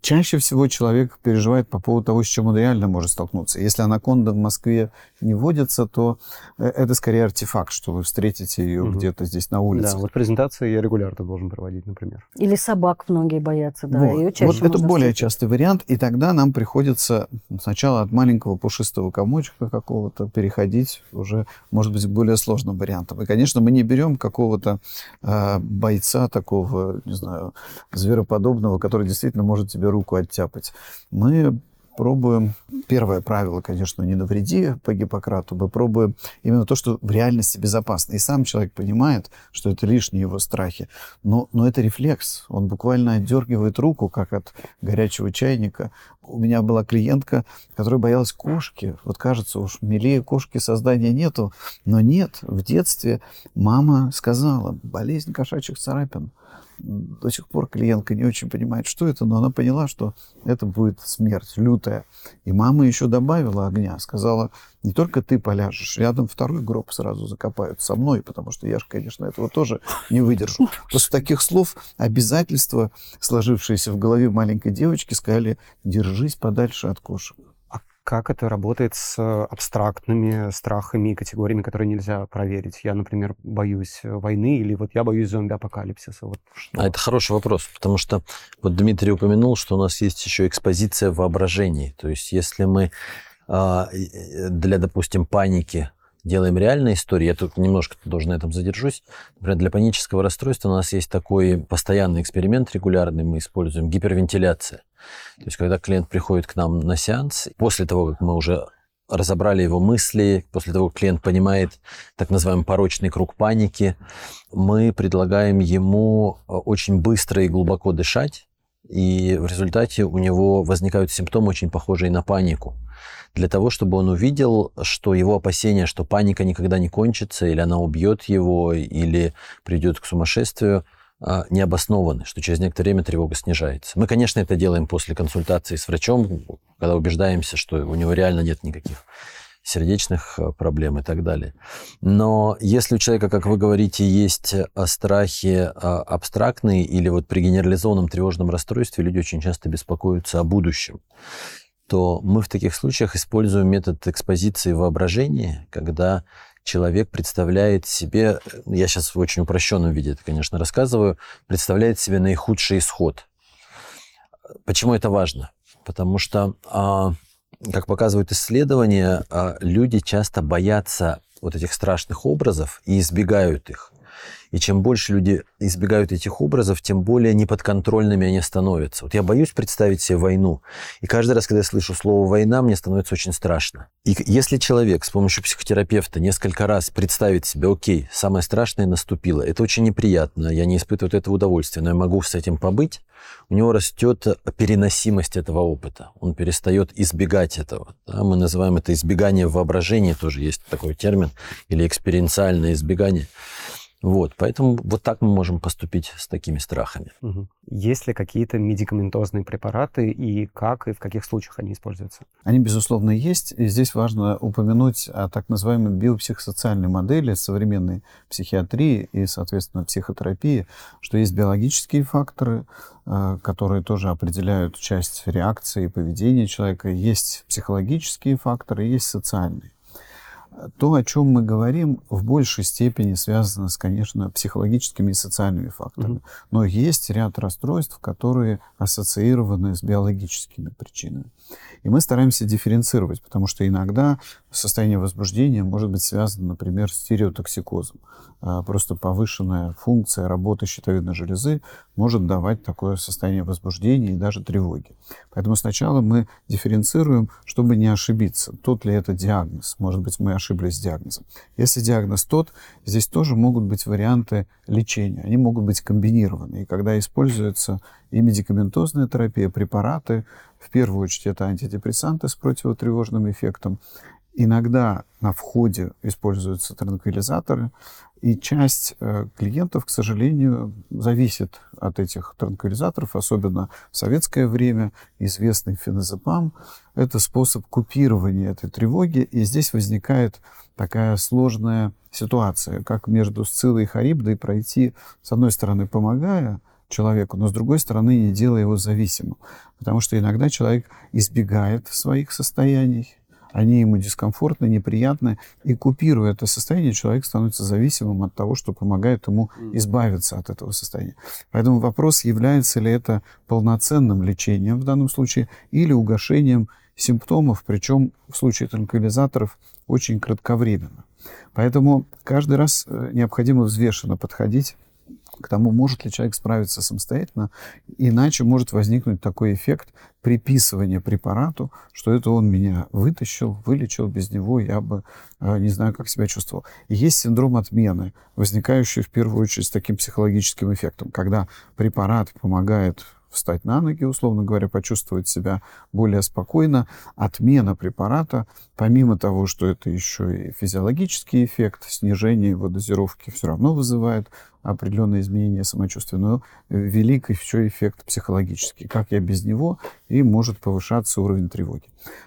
чаще всего человек переживает по поводу того, с чем он реально может столкнуться. Если анаконда в Москве не водится, то это скорее артефакт, что вы встретите ее Мгм. где-то здесь на улице. Да, вот презентации я регулярно должен проводить, например. Или собак многие боятся, да. Вот. Ее Вот это более встретить. частый вариант, и тогда нам приходится сначала от маленького пушистого комочка какого-то переходить уже, может быть, к более сложным вариантам. И, конечно, мы не берем какого-то а, бойца такого, не знаю, звероподобного, который действительно может тебе руку оттяпать. Мы пробуем, первое правило, конечно, не навреди по Гиппократу, мы пробуем именно то, что в реальности безопасно. И сам человек понимает, что это лишние его страхи. Но, но это рефлекс. Он буквально отдергивает руку, как от горячего чайника. У меня была клиентка, которая боялась кошки. Вот кажется, уж милее кошки создания нету. Но нет, в детстве мама сказала, болезнь кошачьих царапин. До сих пор клиентка не очень понимает, что это, но она поняла, что это будет смерть лютая. И мама еще добавила огня, сказала, не только ты поляжешь, рядом второй гроб сразу закопают со мной, потому что я же, конечно, этого тоже не выдержу. После таких слов обязательства, сложившиеся в голове маленькой девочки, сказали, держись подальше от кошек. Как это работает с абстрактными страхами и категориями, которые нельзя проверить? Я, например, боюсь войны, или вот я боюсь зомби-апокалипсиса. Вот? А это хороший вопрос, потому что вот Дмитрий упомянул, что у нас есть еще экспозиция воображений. То есть если мы а, э, для, допустим, паники делаем реальные истории, я тут немножко тоже на этом задержусь. Например, для панического расстройства у нас есть такой постоянный эксперимент регулярный, мы используем гипервентиляция. То есть когда клиент приходит к нам на сеанс, после того, как мы уже разобрали его мысли, после того, как клиент понимает так называемый порочный круг паники, мы предлагаем ему э, очень быстро и глубоко дышать, и в результате у него возникают симптомы, очень похожие на панику. Для того, чтобы он увидел, что его опасения, что паника никогда не кончится, или она убьет его, или придет к сумасшествию, а, не обоснованы, что через некоторое время тревога снижается. Мы, конечно, это делаем после консультации с врачом, когда убеждаемся, что у него реально нет никаких сердечных э, проблем и так далее. Но если у человека, как вы говорите, есть э, страхи э, абстрактные или вот при генерализованном тревожном расстройстве люди очень часто беспокоятся о будущем, то мы в таких случаях используем метод экспозиции воображения, когда человек представляет себе, я сейчас в очень упрощенном виде это, конечно, рассказываю, представляет себе наихудший исход. Почему это важно? Потому что, а, как показывают исследования, а, люди часто боятся вот этих страшных образов и избегают их. И чем больше люди избегают этих образов, тем более неподконтрольными они становятся. Вот я боюсь представить себе войну. И каждый раз, когда я слышу слово «война», мне становится очень страшно. И если человек с помощью психотерапевта несколько раз представит себе, окей, самое страшное наступило, это очень неприятно, я не испытываю этого удовольствия, но я могу с этим побыть, у него растет переносимость этого опыта. Он перестает избегать этого. Да? Мы называем это избегание воображения, тоже есть такой термин, или экспериенциальное избегание. Вот, поэтому вот так мы можем поступить с такими страхами. Мгм. Есть ли какие-то медикаментозные препараты и как и в каких случаях они используются? Они, безусловно, есть. И здесь важно упомянуть о так называемой биопсихосоциальной модели современной психиатрии и, соответственно, психотерапии, что есть биологические факторы, э, которые тоже определяют часть реакции и поведения человека. Есть психологические факторы, есть социальные. То, о чем мы говорим, в большей степени связано с, конечно, психологическими и социальными факторами. Мгм. Но есть ряд расстройств, которые ассоциированы с биологическими причинами. И мы стараемся дифференцировать, потому что иногда состояние возбуждения может быть связано, например, с стереотоксикозом. А, Просто повышенная функция работы щитовидной железы может давать такое состояние возбуждения и даже тревоги. Поэтому сначала мы дифференцируем, чтобы не ошибиться, тот ли это диагноз. Может быть, мы ошиблись с диагнозом. Если диагноз тот, здесь тоже могут быть варианты лечения. Они могут быть комбинированы. И когда используется и медикаментозная терапия, препараты, в первую очередь это антидепрессанты с противотревожным эффектом, Иногда на входе используются транквилизаторы, И часть э, клиентов, к сожалению, зависит от этих транквилизаторов, особенно в советское время, известный феназепам. Это способ купирования этой тревоги, и здесь возникает такая сложная ситуация, как между Сцилой и Харибдой пройти, с одной стороны, помогая, человеку, но с другой стороны не делая его зависимым. Потому что иногда человек избегает своих состояний, они ему дискомфортны, неприятны, и купируя это состояние, человек становится зависимым от того, что помогает ему избавиться от этого состояния. Поэтому вопрос, является ли это полноценным лечением в данном случае или угошением симптомов, причем в случае транквилизаторов очень кратковременно. Поэтому каждый раз э, необходимо взвешенно подходить к тому, может ли человек справиться самостоятельно, иначе может возникнуть такой эффект приписывания препарату, что это он меня вытащил, вылечил, без него я бы э, не знаю, как себя чувствовал. Есть синдром отмены, возникающий в первую очередь с таким психологическим эффектом, когда препарат помогает встать на ноги, условно говоря, почувствовать себя более спокойно. Отмена препарата, помимо того, что это еще и физиологический эффект, снижение его дозировки все равно вызывает определенные изменения самочувствия, но велик еще эффект психологический. Как я без него, и может повышаться уровень тревоги.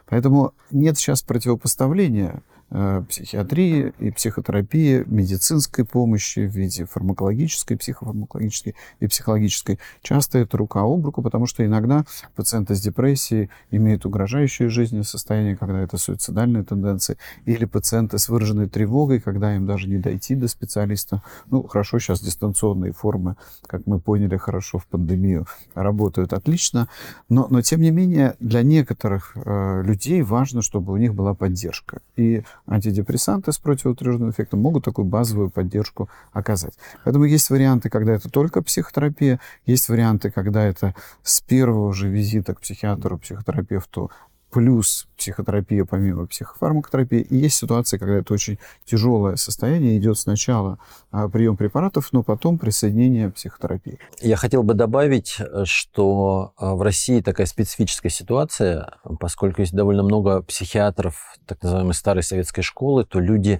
Поэтому нет сейчас противопоставления психиатрии и психотерапии, медицинской помощи в виде фармакологической, психофармакологической и психологической. Часто это рука об руку, потому что иногда пациенты с депрессией имеют угрожающее жизни состояние, когда это суицидальные тенденции, или пациенты с выраженной тревогой, когда им даже не дойти до специалиста. Ну, хорошо, сейчас дистанционные формы, как мы поняли, хорошо в пандемию работают отлично, но, но тем не менее для некоторых э, людей важно, чтобы у них была поддержка. И антидепрессанты с противотревожным эффектом могут такую базовую поддержку оказать. Поэтому есть варианты, когда это только психотерапия, есть варианты, когда это с первого же визита к психиатру, психотерапевту плюс психотерапия помимо психофармакотерапии. И есть ситуации, когда это очень тяжелое состояние, идет сначала а, прием препаратов, но потом присоединение психотерапии. Я хотел бы добавить, что а, в России такая специфическая ситуация, поскольку есть довольно много психиатров так называемой старой советской школы, то люди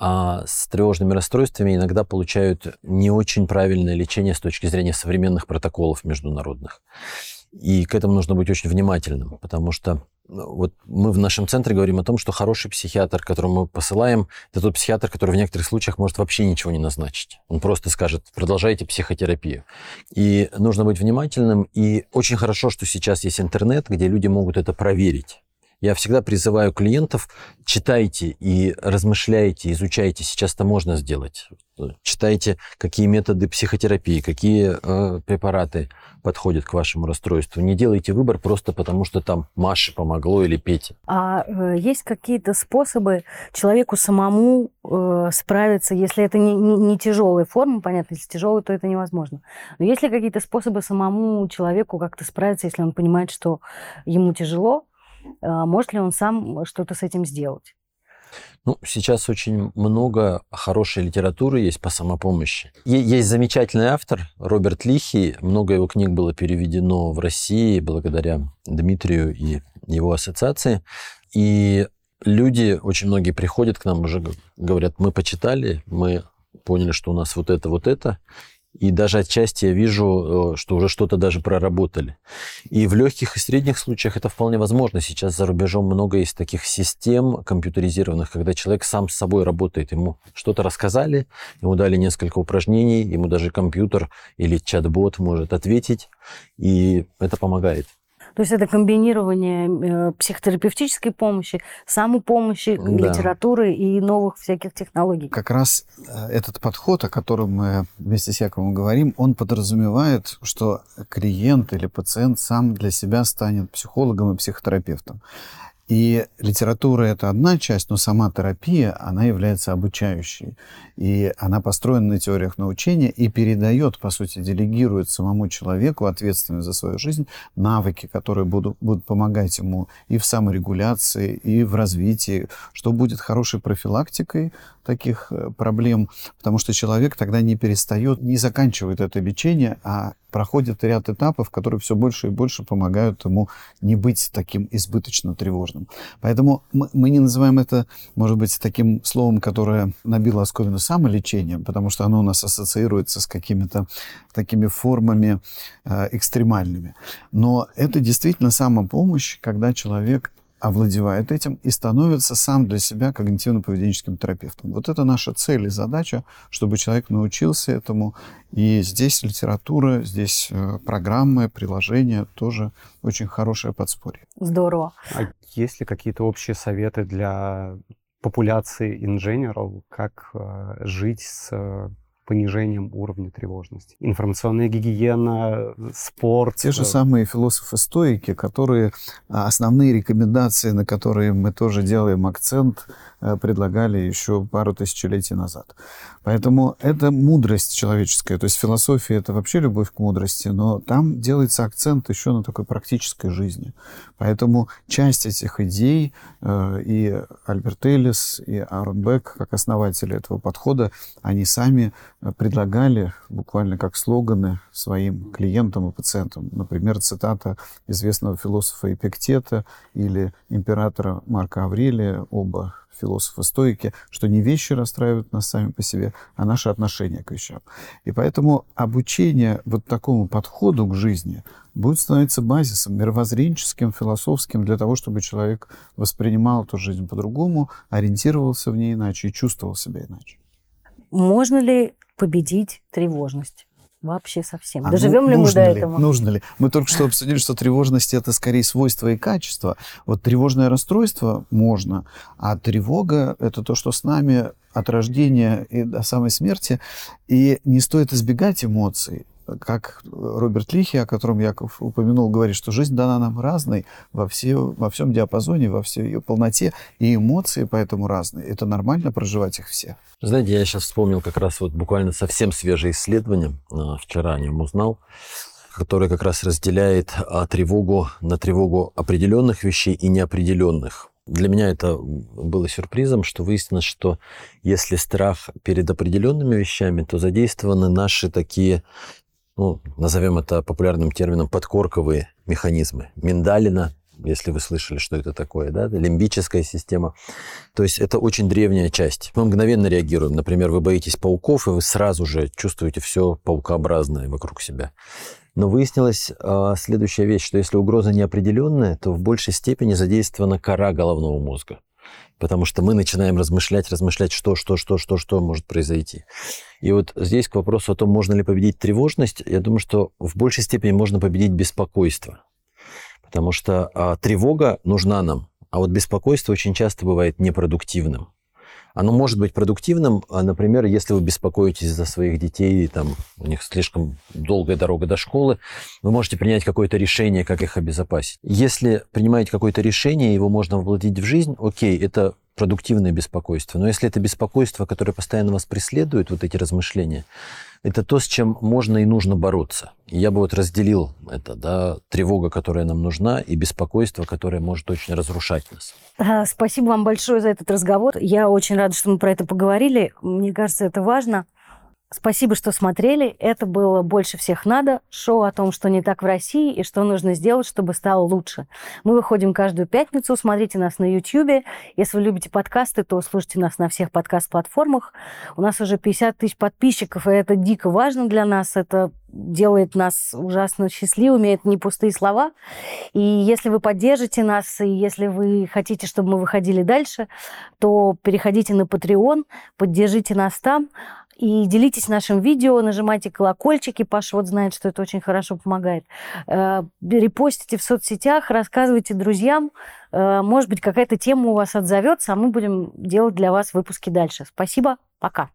а с тревожными расстройствами иногда получают не очень правильное лечение с точки зрения современных протоколов международных. И к этому нужно быть очень внимательным, потому что вот мы в нашем центре говорим о том, что хороший психиатр, которому мы посылаем, это тот психиатр, который в некоторых случаях может вообще ничего не назначить. Он просто скажет, продолжайте психотерапию. И нужно быть внимательным. И очень хорошо, что сейчас есть интернет, где люди могут это проверить. Я всегда призываю клиентов, читайте и размышляйте, изучайте. Сейчас это можно сделать. Читайте, какие методы психотерапии, какие э, препараты подходят к вашему расстройству. Не делайте выбор просто потому, что там Маше помогло или Пете. А э, есть какие-то способы человеку самому э, справиться, если это не, не, не тяжелая форма, понятно, если тяжелая, то это невозможно. Но есть ли какие-то способы самому человеку как-то справиться, если он понимает, что ему тяжело, может ли он сам что-то с этим сделать? Ну, сейчас очень много хорошей литературы есть по самопомощи. Есть замечательный автор Роберт Лихий. Много его книг было переведено в России благодаря Дмитрию и его ассоциации. И люди, очень многие приходят к нам уже говорят, мы почитали, мы поняли, что у нас вот это, вот это, и даже отчасти я вижу, э, что уже что-то даже проработали. И в легких и средних случаях это вполне возможно. Сейчас за рубежом много есть таких систем компьютеризированных, когда человек сам с собой работает. Ему что-то рассказали, ему дали несколько упражнений, ему даже компьютер или чат-бот может ответить, и это помогает. То есть это комбинирование э, психотерапевтической помощи, самопомощи, да. литературы и новых всяких технологий. Как раз э, этот подход, о котором мы вместе с Яковом говорим, он подразумевает, что клиент или пациент сам для себя станет психологом и психотерапевтом. И литература — это одна часть, но сама терапия, она является обучающей. И она построена на теориях научения и передает, по сути, делегирует самому человеку ответственность за свою жизнь, навыки, которые будут, будут помогать ему и в саморегуляции, и в развитии, что будет хорошей профилактикой таких э, проблем, потому что человек тогда не перестает, не заканчивает это лечение, а проходит ряд этапов, которые все больше и больше помогают ему не быть таким избыточно тревожным. Каждому. Поэтому мы, мы не называем это, может быть, таким словом, которое набило оскомину самолечением, потому что оно у нас ассоциируется с какими-то такими формами э, экстремальными. Но это действительно самопомощь, когда человек овладевает этим и становится сам для себя когнитивно-поведенческим терапевтом. Вот это наша цель и задача, чтобы человек научился этому. И здесь литература, здесь э, программы, приложения тоже очень хорошее подспорье. Здорово. А есть ли какие-то общие советы для популяции in general, как э, жить с э, понижением уровня тревожности. Информационная гигиена, спорт. Те же самые философы-стоики, которые а, основные рекомендации, на которые мы тоже делаем акцент, Э, предлагали еще пару тысячелетий назад. Поэтому это мудрость человеческая. То есть философия — это вообще любовь к мудрости, но там делается акцент еще на такой практической жизни. Поэтому часть этих идей э, и Альберт Эллис, и Аарон Бек, как основатели этого подхода, они сами э, предлагали буквально как слоганы своим клиентам и пациентам. Например, цитата известного философа Эпиктета или императора Марка Аврелия, оба философы-стоики, что не вещи расстраивают нас сами по себе, а наше отношение к вещам. И поэтому обучение вот такому подходу к жизни будет становиться базисом мировоззренческим, философским, для того, чтобы человек воспринимал эту жизнь по-другому, ориентировался в ней иначе и чувствовал себя иначе. Можно ли победить тревожность? Вообще совсем. А Доживем ну, ли мы до ли, этого? Нужно ли? Мы только что обсудили, что тревожность это скорее свойство и качество. Вот тревожное расстройство можно, а тревога это то, что с нами от рождения и до самой смерти. И не стоит избегать эмоций как Роберт Лихи, о котором Яков упомянул, говорит, что жизнь дана нам разной во, все, во всем диапазоне, во всей ее полноте, и эмоции поэтому разные. Это нормально проживать их все. Знаете, я сейчас вспомнил как раз вот буквально совсем свежее исследование, а, вчера о нем узнал, которое как раз разделяет а, тревогу на тревогу определенных вещей и неопределенных. Для меня это было сюрпризом, что выяснилось, что если страх перед определенными вещами, то задействованы наши такие ну, назовем это популярным термином, подкорковые механизмы. Миндалина, если вы слышали, что это такое, да, лимбическая система. То есть это очень древняя часть. Мы мгновенно реагируем. Например, вы боитесь пауков, и вы сразу же чувствуете все паукообразное вокруг себя. Но выяснилась э, следующая вещь, что если угроза неопределенная, то в большей степени задействована кора головного мозга потому что мы начинаем размышлять, размышлять, что, что, что, что, что может произойти. И вот здесь к вопросу о том, можно ли победить тревожность, я думаю, что в большей степени можно победить беспокойство, потому что а, тревога нужна нам, а вот беспокойство очень часто бывает непродуктивным. Оно может быть продуктивным, а, например, если вы беспокоитесь за своих детей, там, у них слишком долгая дорога до школы, вы можете принять какое-то решение, как их обезопасить. Если принимаете какое-то решение, его можно воплотить в жизнь, окей, это продуктивное беспокойство. Но если это беспокойство, которое постоянно вас преследует, вот эти размышления, это то, с чем можно и нужно бороться. Я бы вот разделил это, да, тревога, которая нам нужна, и беспокойство, которое может очень разрушать нас. Спасибо вам большое за этот разговор. Я очень рада, что мы про это поговорили. Мне кажется, это важно. Спасибо, что смотрели. Это было «Больше всех надо» шоу о том, что не так в России и что нужно сделать, чтобы стало лучше. Мы выходим каждую пятницу. Смотрите нас на YouTube. Если вы любите подкасты, то слушайте нас на всех подкаст-платформах. У нас уже 50 тысяч подписчиков, и это дико важно для нас. Это делает нас ужасно счастливыми, это не пустые слова. И если вы поддержите нас, и если вы хотите, чтобы мы выходили дальше, то переходите на Patreon, поддержите нас там. И делитесь нашим видео, нажимайте колокольчики. Паша вот знает, что это очень хорошо помогает. Э, репостите в соцсетях, рассказывайте друзьям. Э, может быть, какая-то тема у вас отзовется, а мы будем делать для вас выпуски дальше. Спасибо, пока.